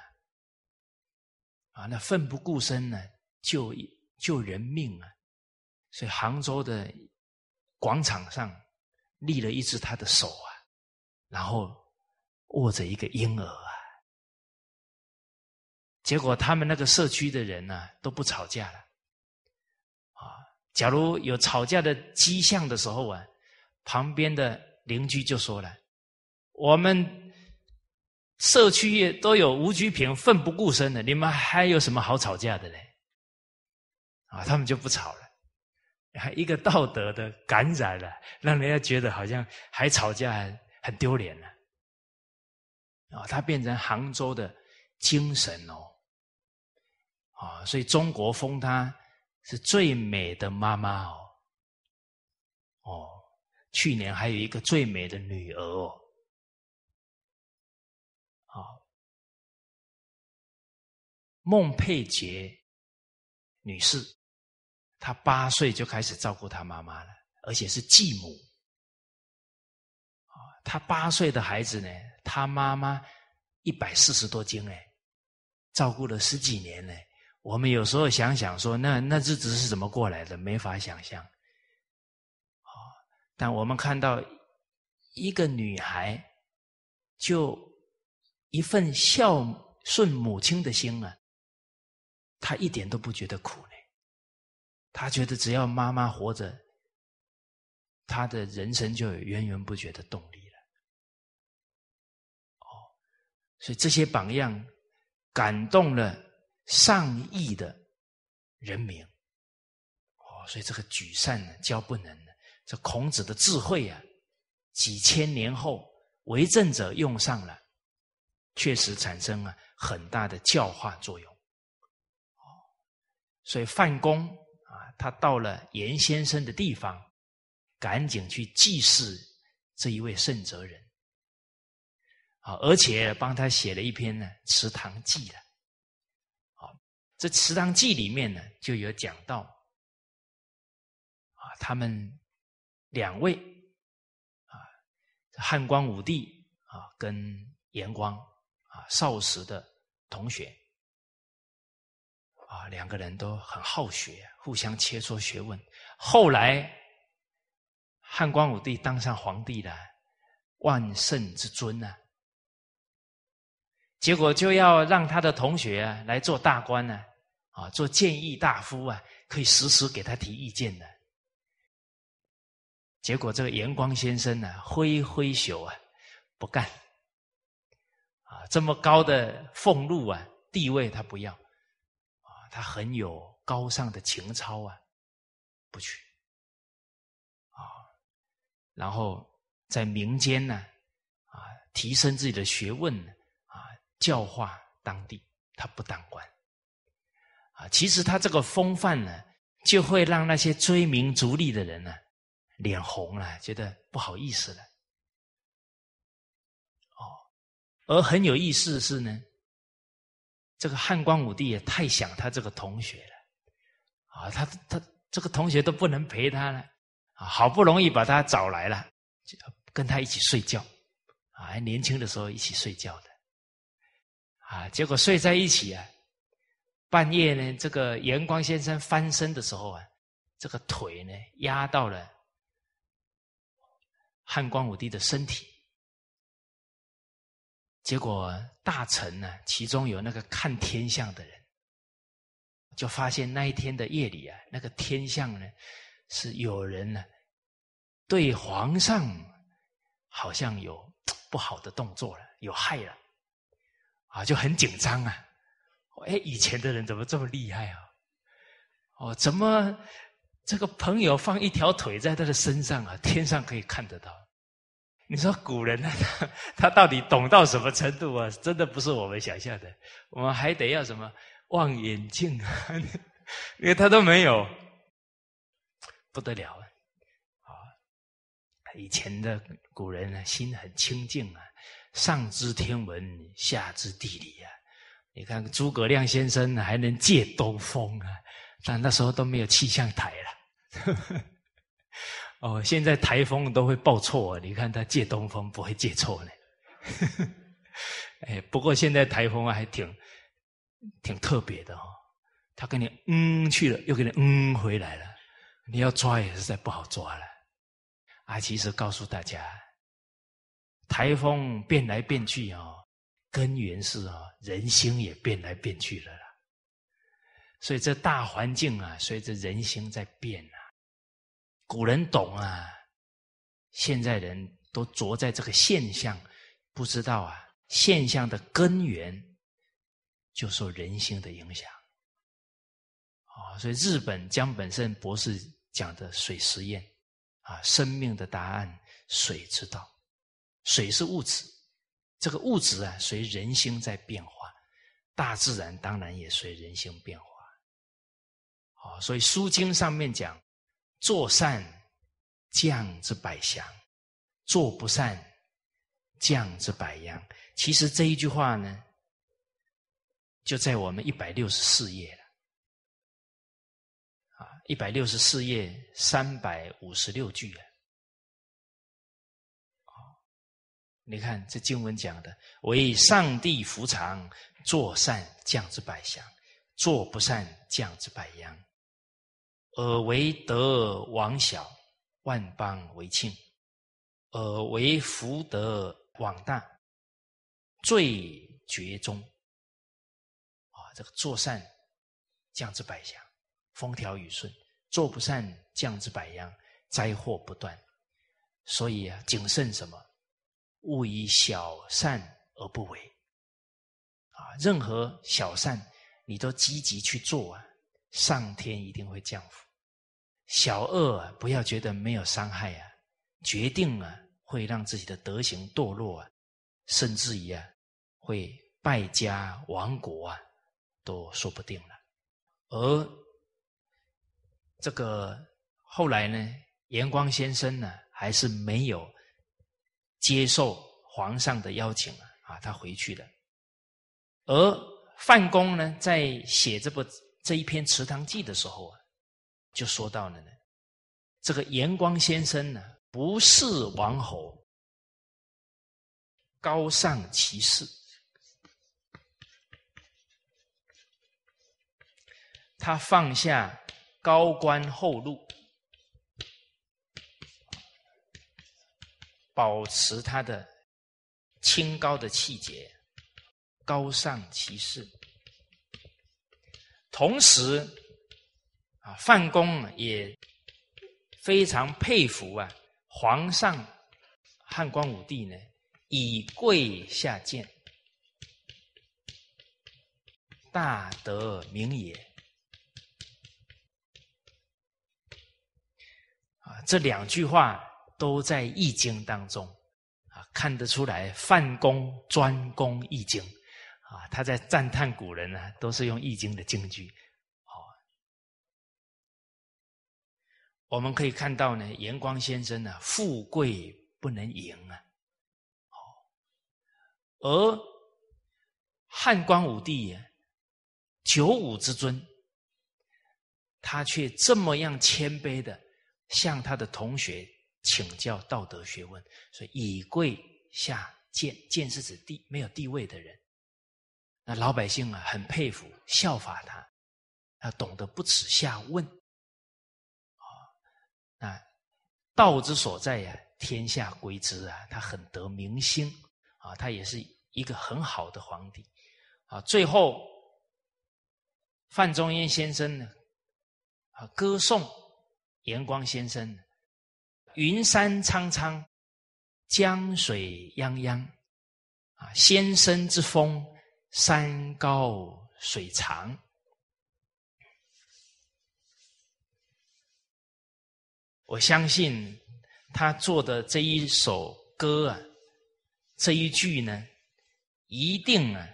啊，那奋不顾身呢，救救人命啊！所以杭州的广场上立了一只他的手啊，然后握着一个婴儿啊。结果他们那个社区的人呢都不吵架了，啊，假如有吵架的迹象的时候啊，旁边的邻居就说了：“我们社区都有吴菊平奋不顾身的，你们还有什么好吵架的嘞？”啊，他们就不吵了，还一个道德的感染了，让人家觉得好像还吵架很丢脸了。啊，他变成杭州的精神哦。啊，所以中国封她是最美的妈妈哦。哦，去年还有一个最美的女儿哦。啊，孟佩杰女士，她八岁就开始照顾她妈妈了，而且是继母。啊，她八岁的孩子呢，她妈妈一百四十多斤哎，照顾了十几年呢。我们有时候想想说，那那日子是怎么过来的？没法想象。啊！但我们看到一个女孩，就一份孝顺母亲的心啊，她一点都不觉得苦呢。她觉得只要妈妈活着，她的人生就有源源不绝的动力了。哦，所以这些榜样感动了。上亿的人民，哦，所以这个举善呢，教不能呢。这孔子的智慧啊，几千年后为政者用上了，确实产生了很大的教化作用。哦，所以范公啊，他到了严先生的地方，赶紧去祭祀这一位圣哲人，啊，而且帮他写了一篇呢《祠堂记》了。这《祠堂记》里面呢，就有讲到啊，他们两位啊，汉光武帝啊，跟严光啊，少时的同学啊，两个人都很好学，互相切磋学问。后来汉光武帝当上皇帝了，万圣之尊呢，结果就要让他的同学来做大官呢。啊，啊做谏议大夫啊，可以时时给他提意见的。结果这个严光先生呢，挥挥手啊，不干。啊，这么高的俸禄啊，地位他不要。啊，他很有高尚的情操啊，不去。啊，然后在民间呢，啊，提升自己的学问，啊，教化当地，他不当官。啊，其实他这个风范呢，就会让那些追名逐利的人呢，脸红了，觉得不好意思了。哦，而很有意思的是呢，这个汉光武帝也太想他这个同学了，啊，他他这个同学都不能陪他了，啊，好不容易把他找来了，就跟他一起睡觉，啊，还年轻的时候一起睡觉的，啊，结果睡在一起啊。半夜呢，这个严光先生翻身的时候啊，这个腿呢压到了汉光武帝的身体，结果大臣呢，其中有那个看天象的人，就发现那一天的夜里啊，那个天象呢是有人呢对皇上好像有不好的动作了，有害了，啊，就很紧张啊。哎，以前的人怎么这么厉害啊？哦，怎么这个朋友放一条腿在他的身上啊？天上可以看得到。你说古人呢，他他到底懂到什么程度啊？真的不是我们想象的。我们还得要什么望远镜啊？因为他都没有，不得了啊！啊以前的古人呢，心很清净啊，上知天文，下知地理啊。你看诸葛亮先生还能借东风啊，但那时候都没有气象台了。哦，现在台风都会报错，你看他借东风不会借错呢。哎，不过现在台风还挺挺特别的哦，他跟你嗯去了，又给你嗯回来了，你要抓也实在不好抓了。啊，其实告诉大家，台风变来变去啊，根源是啊，人心也变来变去了啦。所以这大环境啊，随着人心在变啊。古人懂啊，现在人都着在这个现象，不知道啊，现象的根源就受人心的影响。啊，所以日本江本胜博士讲的水实验啊，生命的答案，水之道。水是物质，这个物质啊，随人心在变化，大自然当然也随人心变化。啊，所以《书经》上面讲，做善降之百祥，做不善降之百殃。其实这一句话呢，就在我们一百六十四页了。啊，一百六十四页三百五十六句啊。你看这经文讲的，为上帝福长，做善降之百祥，做不善降之百殃。尔为德王小，万邦为庆；尔为福德广大，最绝中。啊，这个做善降之百祥，风调雨顺；做不善降之百殃，灾祸不断。所以啊，谨慎什么？勿以小善而不为，啊，任何小善你都积极去做啊，上天一定会降福；小恶啊，不要觉得没有伤害啊，决定啊会让自己的德行堕落啊，甚至于啊会败家亡国啊，都说不定了。而这个后来呢，严光先生呢，还是没有。接受皇上的邀请啊，他回去了。而范公呢，在写这部这一篇《池塘记》的时候啊，就说到了呢，这个严光先生呢，不是王侯，高尚其事，他放下高官厚禄。保持他的清高的气节，高尚其事。同时，啊，范公也非常佩服啊，皇上汉光武帝呢，以贵下贱，大德明也。啊，这两句话。都在《易经》当中啊，看得出来范公专攻《易经》啊，他在赞叹古人呢，都是用《易经》的经句。哦，我们可以看到呢，严光先生呢，富贵不能淫啊，哦，而汉光武帝九五之尊，他却这么样谦卑的向他的同学。请教道德学问，所以以贵下贱，贱是指地没有地位的人。那老百姓啊，很佩服，效法他，他懂得不耻下问。啊，那道之所在呀，天下归之啊，他很得民心啊，他也是一个很好的皇帝啊。最后，范仲淹先生呢，啊，歌颂严光先生。云山苍苍，江水泱泱，啊，先生之风，山高水长。我相信他做的这一首歌啊，这一句呢，一定啊，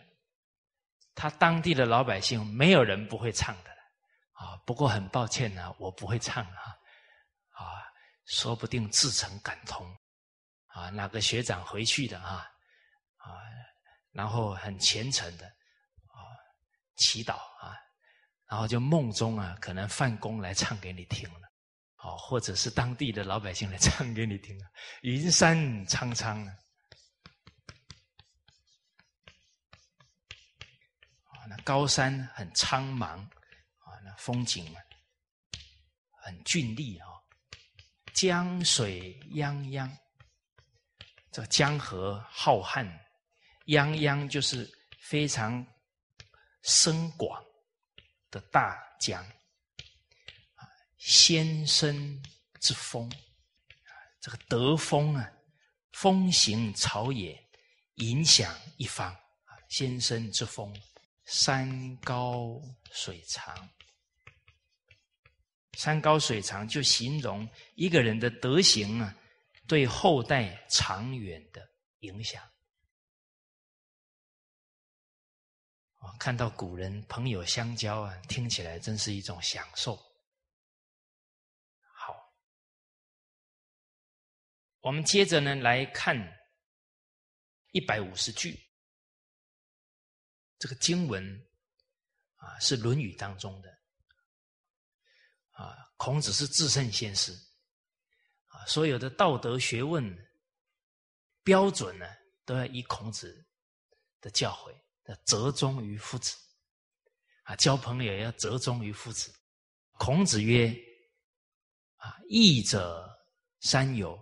他当地的老百姓没有人不会唱的啊。不过很抱歉呢，我不会唱啊。说不定自成感通，啊，哪个学长回去的啊，啊，然后很虔诚的啊祈祷啊，然后就梦中啊，可能范公来唱给你听了，哦，或者是当地的老百姓来唱给你听了，云山苍苍啊，那高山很苍茫啊，那风景很俊丽啊。江水泱泱，这江河浩瀚，泱泱就是非常深广的大江，先生之风，这个德风啊，风行草野，影响一方，先生之风，山高水长，山高水长就形容一个人的德行啊。对后代长远的影响，我看到古人朋友相交啊，听起来真是一种享受。好，我们接着呢来看一百五十句，这个经文啊是《论语》当中的，孔子是至圣先师啊。所有的道德学问标准呢，都要以孔子的教诲，要折中于夫子啊。交朋友要折中于夫子。孔子曰：“啊，义者三友，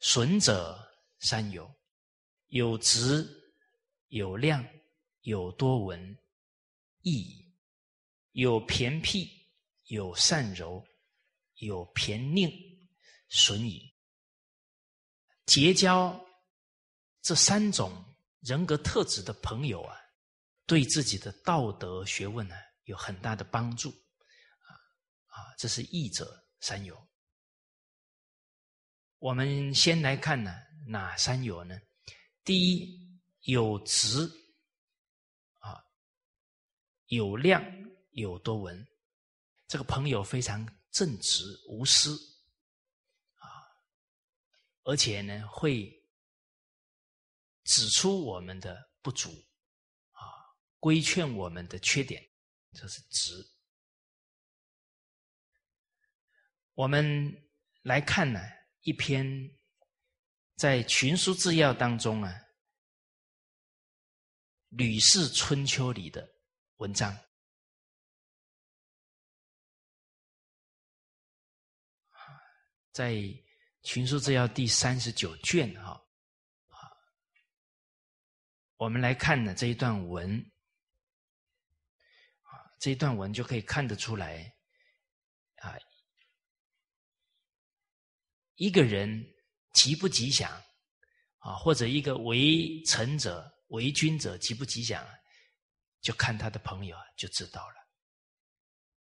损者三友。有直，有量，有多闻，义；有偏僻，有善柔，有偏佞。”损矣。结交这三种人格特质的朋友啊，对自己的道德学问呢有很大的帮助啊！这是义者三友。我们先来看呢，哪三友呢？第一，有直啊，有量，有多闻。这个朋友非常正直无私。啊而且呢，会指出我们的不足，啊，规劝我们的缺点，这是直。我们来看呢，一篇在《群书治要》当中啊，《吕氏春秋》里的文章，在。群书治要第三十九卷，哈啊，我们来看呢这一段文，啊，这一段文就可以看得出来，啊，一个人吉不吉祥，啊，或者一个为臣者、为君者吉不吉祥，就看他的朋友就知道了。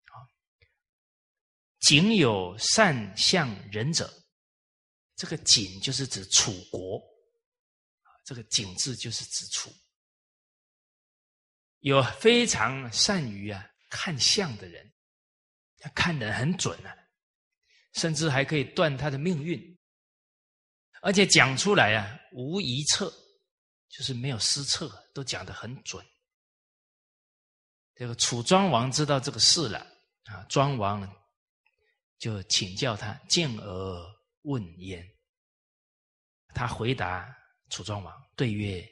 啊，仅有善相人者。这个景就是指楚国，啊，这个景字就是指楚，有非常善于啊看相的人，他看得很准啊，甚至还可以断他的命运，而且讲出来啊无一策，就是没有失策，都讲得很准。这个楚庄王知道这个事了啊，庄王就请教他见而。问焉，他回答楚庄王：“对曰：‘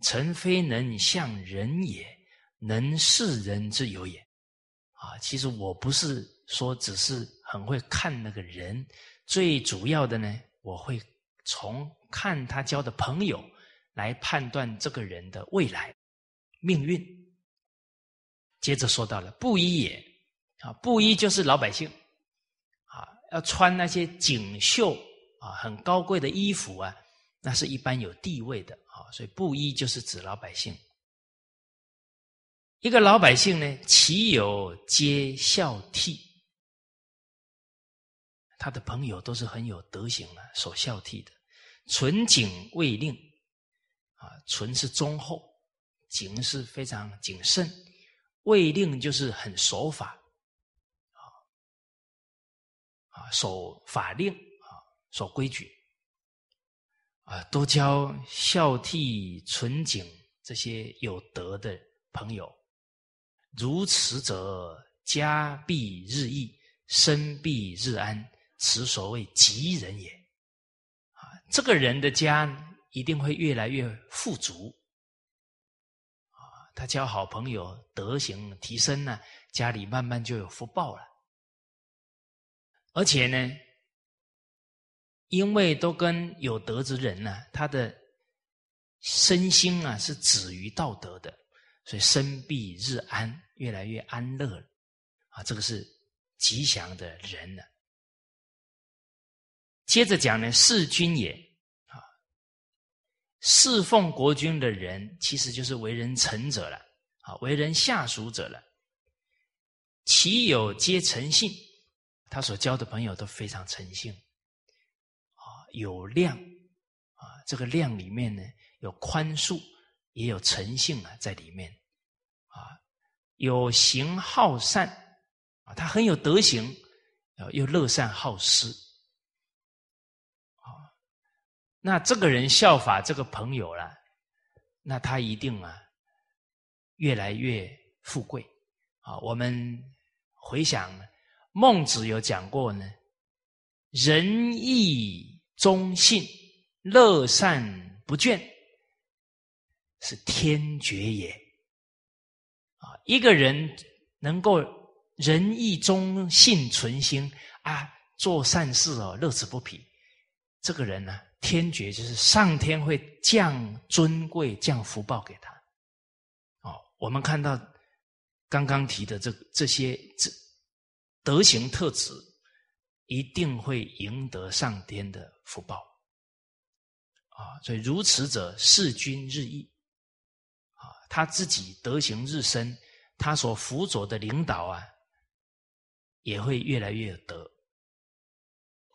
臣非能向人也，能视人之有也。’啊，其实我不是说只是很会看那个人，最主要的呢，我会从看他交的朋友来判断这个人的未来命运。接着说到了布衣也，啊，布衣就是老百姓。”要穿那些锦绣啊，很高贵的衣服啊，那是一般有地位的啊，所以布衣就是指老百姓。一个老百姓呢，其有皆孝悌？他的朋友都是很有德行的，守孝悌的。纯谨未令啊，纯是忠厚，谨是非常谨慎，未令就是很守法。守法令啊，守规矩啊，多交孝悌、纯谨这些有德的朋友。如此者，家必日益，身必日安，此所谓吉人也。啊，这个人的家一定会越来越富足。啊，他交好朋友，德行提升呢，家里慢慢就有福报了。而且呢，因为都跟有德之人呢，他的身心啊是止于道德的，所以身必日安，越来越安乐啊，这个是吉祥的人呢。接着讲呢，事君也啊，侍奉国君的人，其实就是为人臣者了啊，为人下属者了。其友皆诚信，他所交的朋友都非常诚信。啊有量啊，这个量里面呢，有宽恕，也有诚信啊，在里面啊，有行好善啊，他很有德行啊，又乐善好施啊。那这个人效法这个朋友了，那他一定啊，越来越富贵啊。我们回想孟子有讲过呢，仁义。忠信、乐善不倦，是天绝也。啊，一个人能够仁义忠信存心啊，做善事哦，乐此不疲，这个人呢，天绝就是上天会降尊贵、降福报给他。哦，我们看到刚刚提的这这些这德行特质。一定会赢得上天的福报，啊！所以如此者，事君日益，啊，他自己德行日深，他所辅佐的领导啊，也会越来越有德，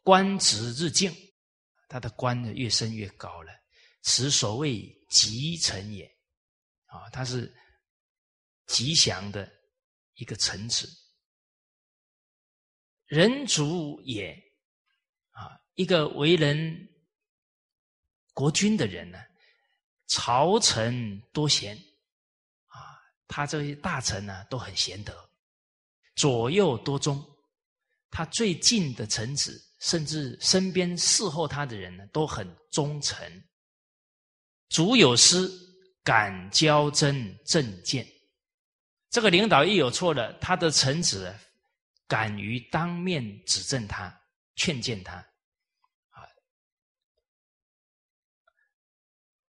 官职日进，他的官呢越升越高了，此所谓吉臣也，啊，他是吉祥的一个臣子。人主也，啊，一个为人国君的人呢，朝臣多贤，啊，他这些大臣呢都很贤德，左右多忠，他最近的臣子，甚至身边侍候他的人呢，都很忠诚。主有失，敢交真正见，这个领导一有错了，他的臣子。敢于当面指正他、劝谏他，啊，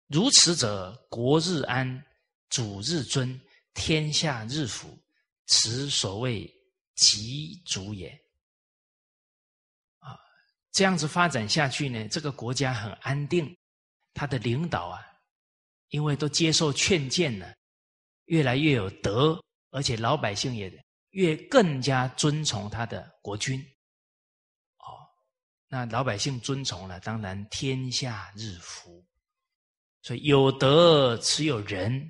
如此者，国日安，主日尊，天下日福，此所谓吉主也。啊，这样子发展下去呢，这个国家很安定，他的领导啊，因为都接受劝谏了，越来越有德，而且老百姓也。越更加尊崇他的国君，哦，那老百姓尊崇了，当然天下日福。所以有德持有人，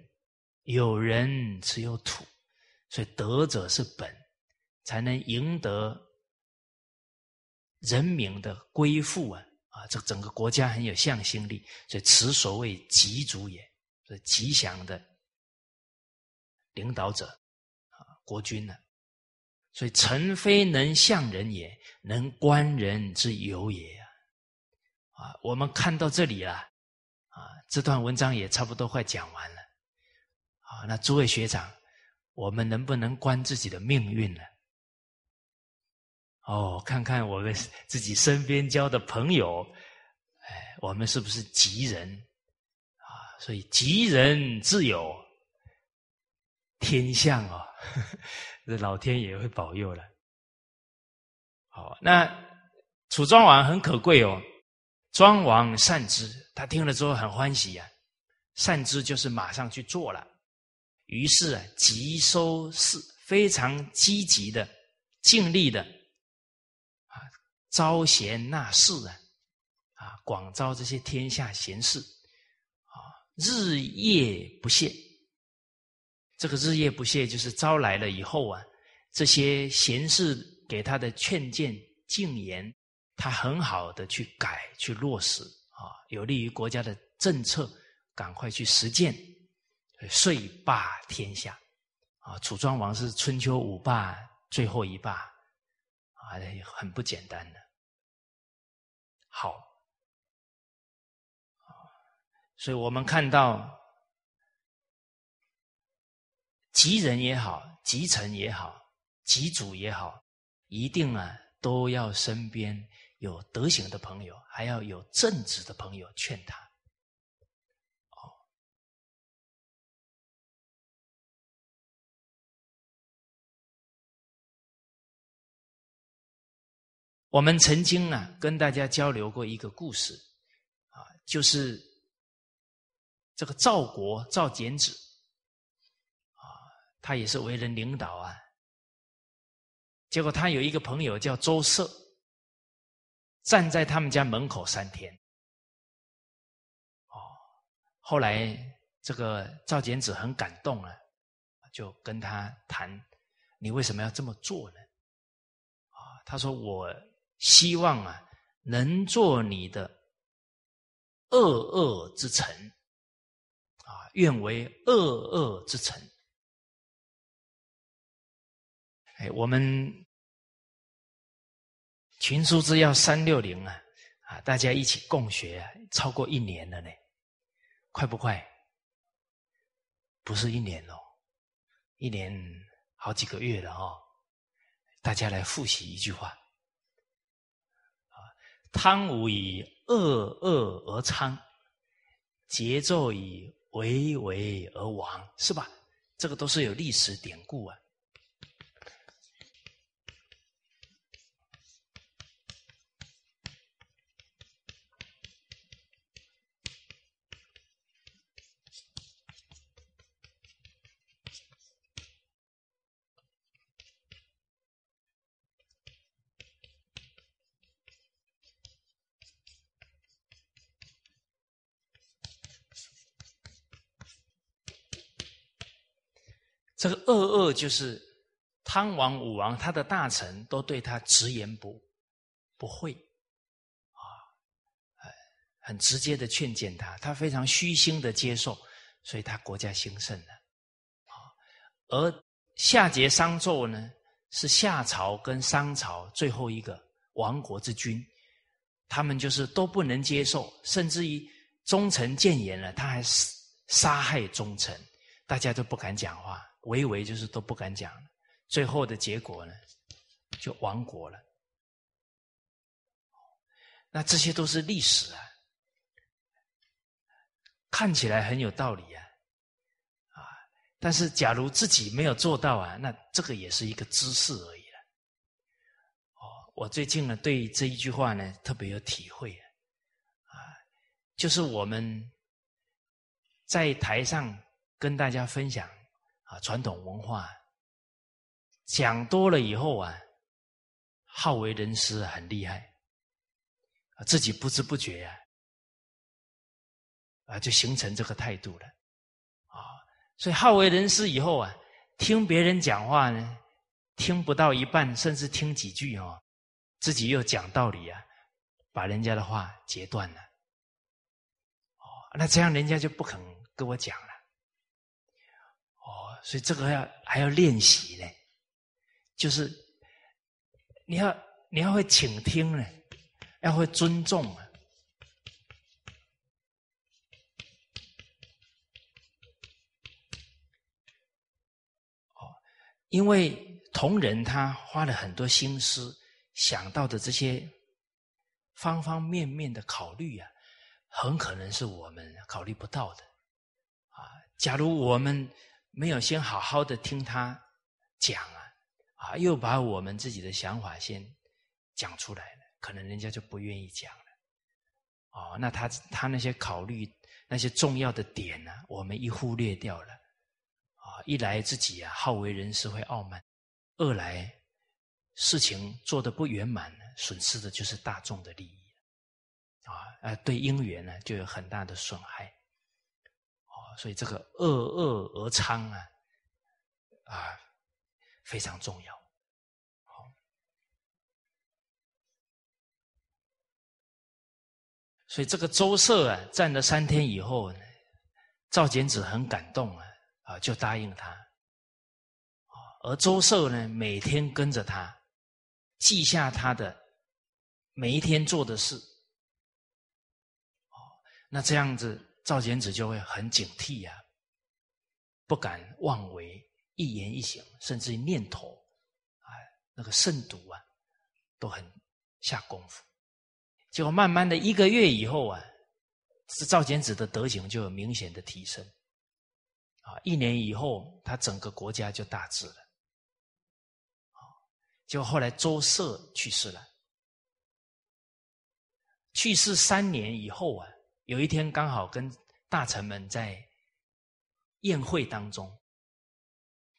有人持有土，所以德者是本，才能赢得人民的归附啊！啊，这整个国家很有向心力，所以此所谓吉主也，是吉祥的领导者啊，国君呢。所以，臣非能相人也，能观人之有也啊！我们看到这里了，啊，这段文章也差不多快讲完了。啊，那诸位学长，我们能不能观自己的命运呢？哦，看看我们自己身边交的朋友，哎，我们是不是吉人？啊，所以吉人自有天相哦。这老天也会保佑了。好，那楚庄王很可贵哦。庄王善之，他听了之后很欢喜呀。善之就是马上去做了。于是啊，急收事，非常积极的、尽力的啊，招贤纳士啊，啊，广招这些天下贤士啊，日夜不懈。这个日夜不懈，就是招来了以后啊，这些贤士给他的劝谏进言，他很好的去改去落实啊，有利于国家的政策，赶快去实践，遂霸天下啊！楚庄王是春秋五霸最后一霸啊，很不简单的。好，所以我们看到。吉人也好，吉臣也好，吉主也好，一定啊都要身边有德行的朋友，还要有正直的朋友劝他。哦，我们曾经啊跟大家交流过一个故事，啊，就是这个赵国赵简子，他也是为人领导啊。结果他有一个朋友叫周舍，站在他们家门口三天。哦，后来这个赵简子很感动了，就跟他谈：“你为什么要这么做呢？”啊，他说：“我希望啊，能做你的恶恶之臣，啊，愿为恶恶之臣。”哎，我们。群书之要三六零啊，啊，大家一起共学啊，超过一年了呢，快不快？不是一年哦，一年好几个月了哦。大家来复习一句话：啊，汤武以恶恶而昌，桀纣以为为而亡，是吧？这个都是有历史典故啊。这个恶恶就是汤王、武王，他的大臣都对他直言不不讳，啊，很直接的劝谏他，他非常虚心的接受，所以他国家兴盛了，啊，而夏桀、商纣呢，是夏朝跟商朝最后一个亡国之君，他们就是都不能接受，甚至于忠臣谏言了，他还杀害忠臣，大家都不敢讲话。唯唯就是都不敢讲，最后的结果呢，就亡国了。那这些都是历史啊，看起来很有道理啊，啊！但是假如自己没有做到啊，那这个也是一个知识而已了。哦，我最近呢对这一句话呢特别有体会，啊，就是我们在台上跟大家分享。啊，传统文化讲多了以后啊，好为人师很厉害，自己不知不觉啊，啊就形成这个态度了啊。所以好为人师以后啊，听别人讲话呢，听不到一半，甚至听几句哦，自己又讲道理啊，把人家的话截断了。那这样人家就不肯跟我讲。所以这个要还要练习呢，就是你要你要会倾听呢，要会尊重啊。哦，因为同仁他花了很多心思想到的这些方方面面的考虑啊，很可能是我们考虑不到的啊。假如我们没有先好好的听他讲啊，啊，又把我们自己的想法先讲出来了，可能人家就不愿意讲了。哦，那他他那些考虑那些重要的点呢，我们一忽略掉了。啊，一来自己啊好为人师会傲慢，二来事情做的不圆满，损失的就是大众的利益。啊，呃，对姻缘呢就有很大的损害。所以这个恶恶而昌啊，啊，非常重要。好，所以这个周社啊，站了三天以后呢，赵简子很感动啊，啊，就答应他。而周社呢，每天跟着他，记下他的每一天做的事。哦，那这样子。赵简子就会很警惕呀，不敢妄为，一言一行，甚至念头，啊，那个慎独啊，都很下功夫结果慢慢的一个月以后啊，是赵简子的德行就有明显的提升。啊，一年以后，他整个国家就大治了。啊，就后来周舍去世了。去世三年以后啊，有一天刚好跟大臣们在宴会当中，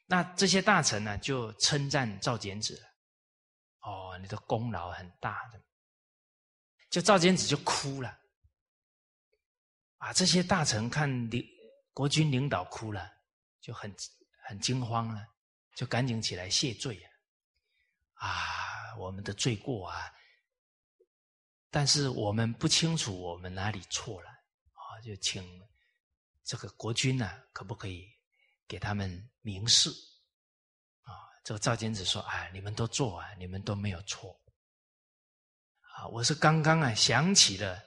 那这些大臣呢就称赞赵简子，哦，你的功劳很大的，就赵简子就哭了，啊，这些大臣看领国军领导哭了，就很很惊慌了，就赶紧起来谢罪啊，啊，我们的罪过啊。但是我们不清楚我们哪里错了啊，就请这个国君呢，可不可以给他们明示啊？这个赵简子说：“哎，你们都做啊，你们都没有错啊！我是刚刚啊想起了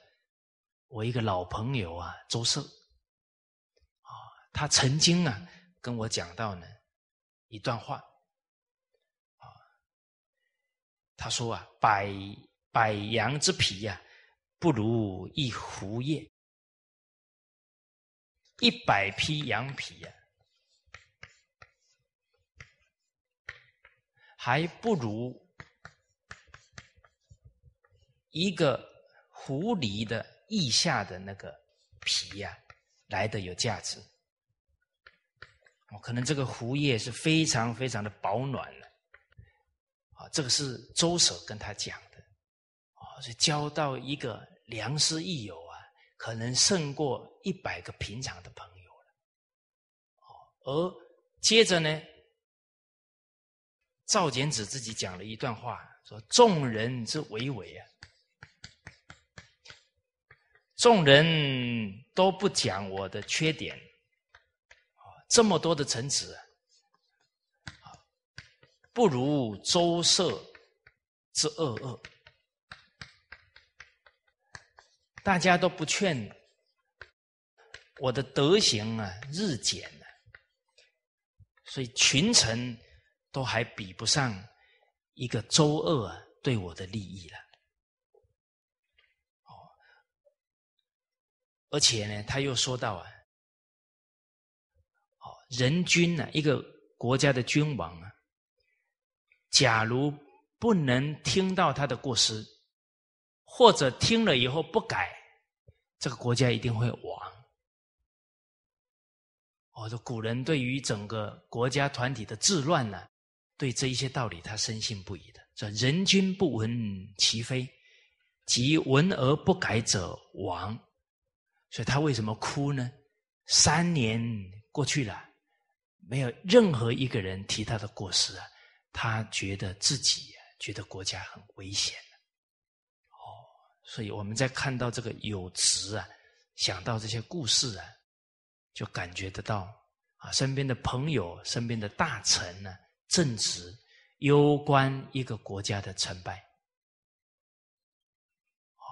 我一个老朋友啊，周社啊，他曾经啊跟我讲到呢一段话啊，他说啊，百。”百羊之皮呀，不如一狐叶；一百匹羊皮呀，还不如一个狐狸的腋下的那个皮呀来的有价值。哦，可能这个狐叶是非常非常的保暖了。啊，这个是周舍跟他讲。是交到一个良师益友啊，可能胜过一百个平常的朋友了。而接着呢，赵简子自己讲了一段话，说：“众人之为为啊，众人都不讲我的缺点，这么多的臣子，啊不如周舍之恶恶。”大家都不劝我的德行啊日减了，所以群臣都还比不上一个周二啊对我的利益了。哦，而且呢，他又说到啊，哦，人君呢，一个国家的君王啊，假如不能听到他的过失。或者听了以后不改，这个国家一定会亡。哦，这古人对于整个国家团体的治乱呢，对这一些道理他深信不疑的。说人君不闻其非，即闻而不改者亡。所以他为什么哭呢？三年过去了，没有任何一个人提他的过失啊，他觉得自己觉得国家很危险。所以我们在看到这个有词啊，想到这些故事啊，就感觉得到啊，身边的朋友、身边的大臣呢，正直攸关一个国家的成败。哦，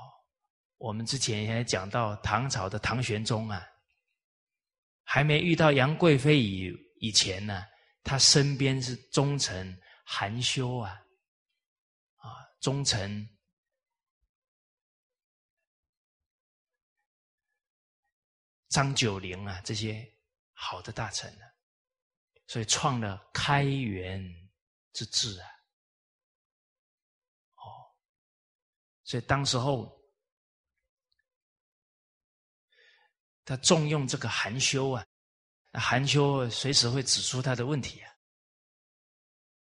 我们之前也讲到唐朝的唐玄宗啊，还没遇到杨贵妃以以前呢，他身边是忠臣韩休啊，啊，忠臣。张九龄啊，这些好的大臣呢，所以创了开元之治啊。哦，所以当时候他重用这个韩休啊，韩休随时会指出他的问题啊。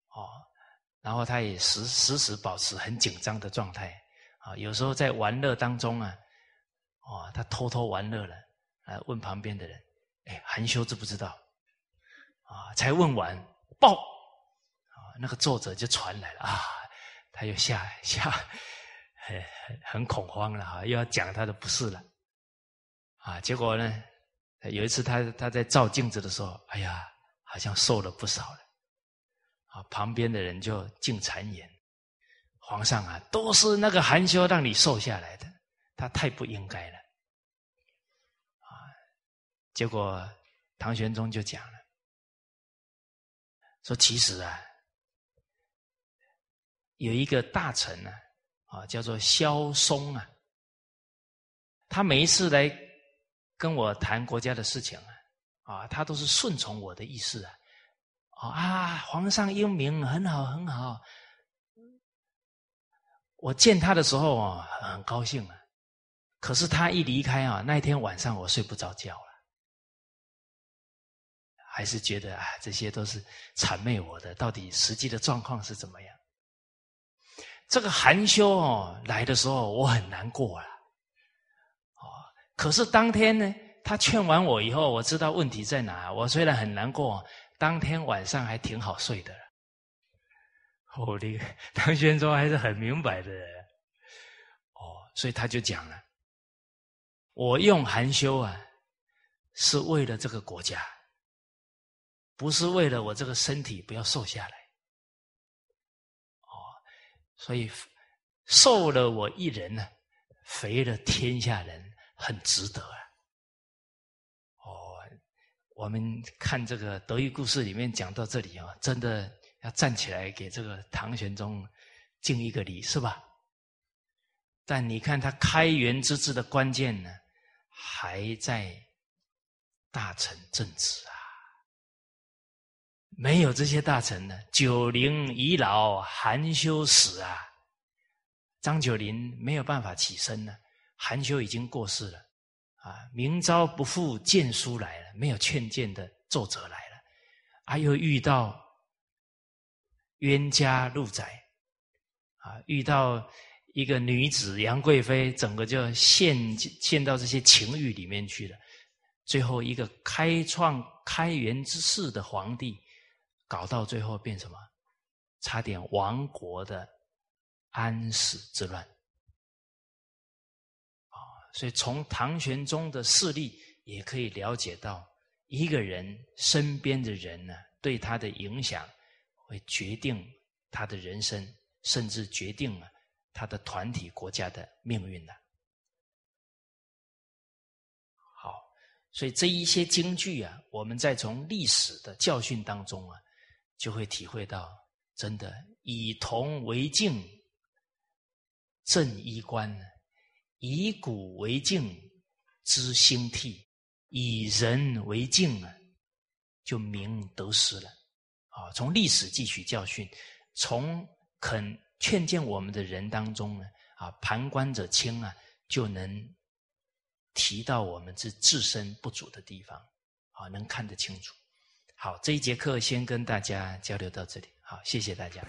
哦，然后他也时时时保持很紧张的状态啊，有时候在玩乐当中啊，哦，他偷偷玩乐了。啊！问旁边的人：“哎，韩休知不知道？”啊，才问完，报啊，那个作者就传来了啊，他又吓吓，很很很恐慌了哈，又要讲他的不是了啊。结果呢，有一次他他在照镜子的时候，哎呀，好像瘦了不少了啊。旁边的人就进谗言：“皇上啊，都是那个韩休让你瘦下来的，他太不应该了。”结果唐玄宗就讲了，说其实啊，有一个大臣呢，啊，叫做萧嵩啊。他每一次来跟我谈国家的事情啊，啊，他都是顺从我的意思啊。啊，皇上英明，很好，很好。我见他的时候啊，很高兴啊。可是他一离开啊，那一天晚上我睡不着觉了，还是觉得啊，这些都是谄媚我的。到底实际的状况是怎么样？这个含羞哦来的时候，我很难过了。哦，可是当天呢，他劝完我以后，我知道问题在哪。我虽然很难过，当天晚上还挺好睡的。我的唐玄宗还是很明白的。哦，所以他就讲了。我用含羞啊，是为了这个国家，不是为了我这个身体不要瘦下来。哦，所以瘦了我一人呢，肥了天下人，很值得啊。哦，我们看这个德育故事里面讲到这里啊，真的要站起来给这个唐玄宗敬一个礼，是吧？但你看他开元之治的关键呢？还在大臣正直啊，没有这些大臣呢，九龄已老，含羞死啊。张九龄没有办法起身呢，含羞已经过世了啊。明朝不复谏书来了，没有劝谏的奏折来了，啊，又遇到冤家路窄啊，遇到。一个女子杨贵妃，整个就陷陷到这些情欲里面去了。最后一个开创开元之世的皇帝，搞到最后变什么？差点亡国的安史之乱。啊，所以从唐玄宗的势力也可以了解到，一个人身边的人呢，对他的影响会决定他的人生，甚至决定了。他的团体国家的命运呢？好，所以这一些京剧啊，我们在从历史的教训当中啊，就会体会到，真的以铜为镜，正衣冠；以古为镜，知兴替；以人为镜啊，就明得失了。啊，从历史汲取教训，从肯。劝谏我们的人当中呢，啊，旁观者清啊，就能提到我们这自身不足的地方，啊，能看得清楚。好，这一节课先跟大家交流到这里，好，谢谢大家。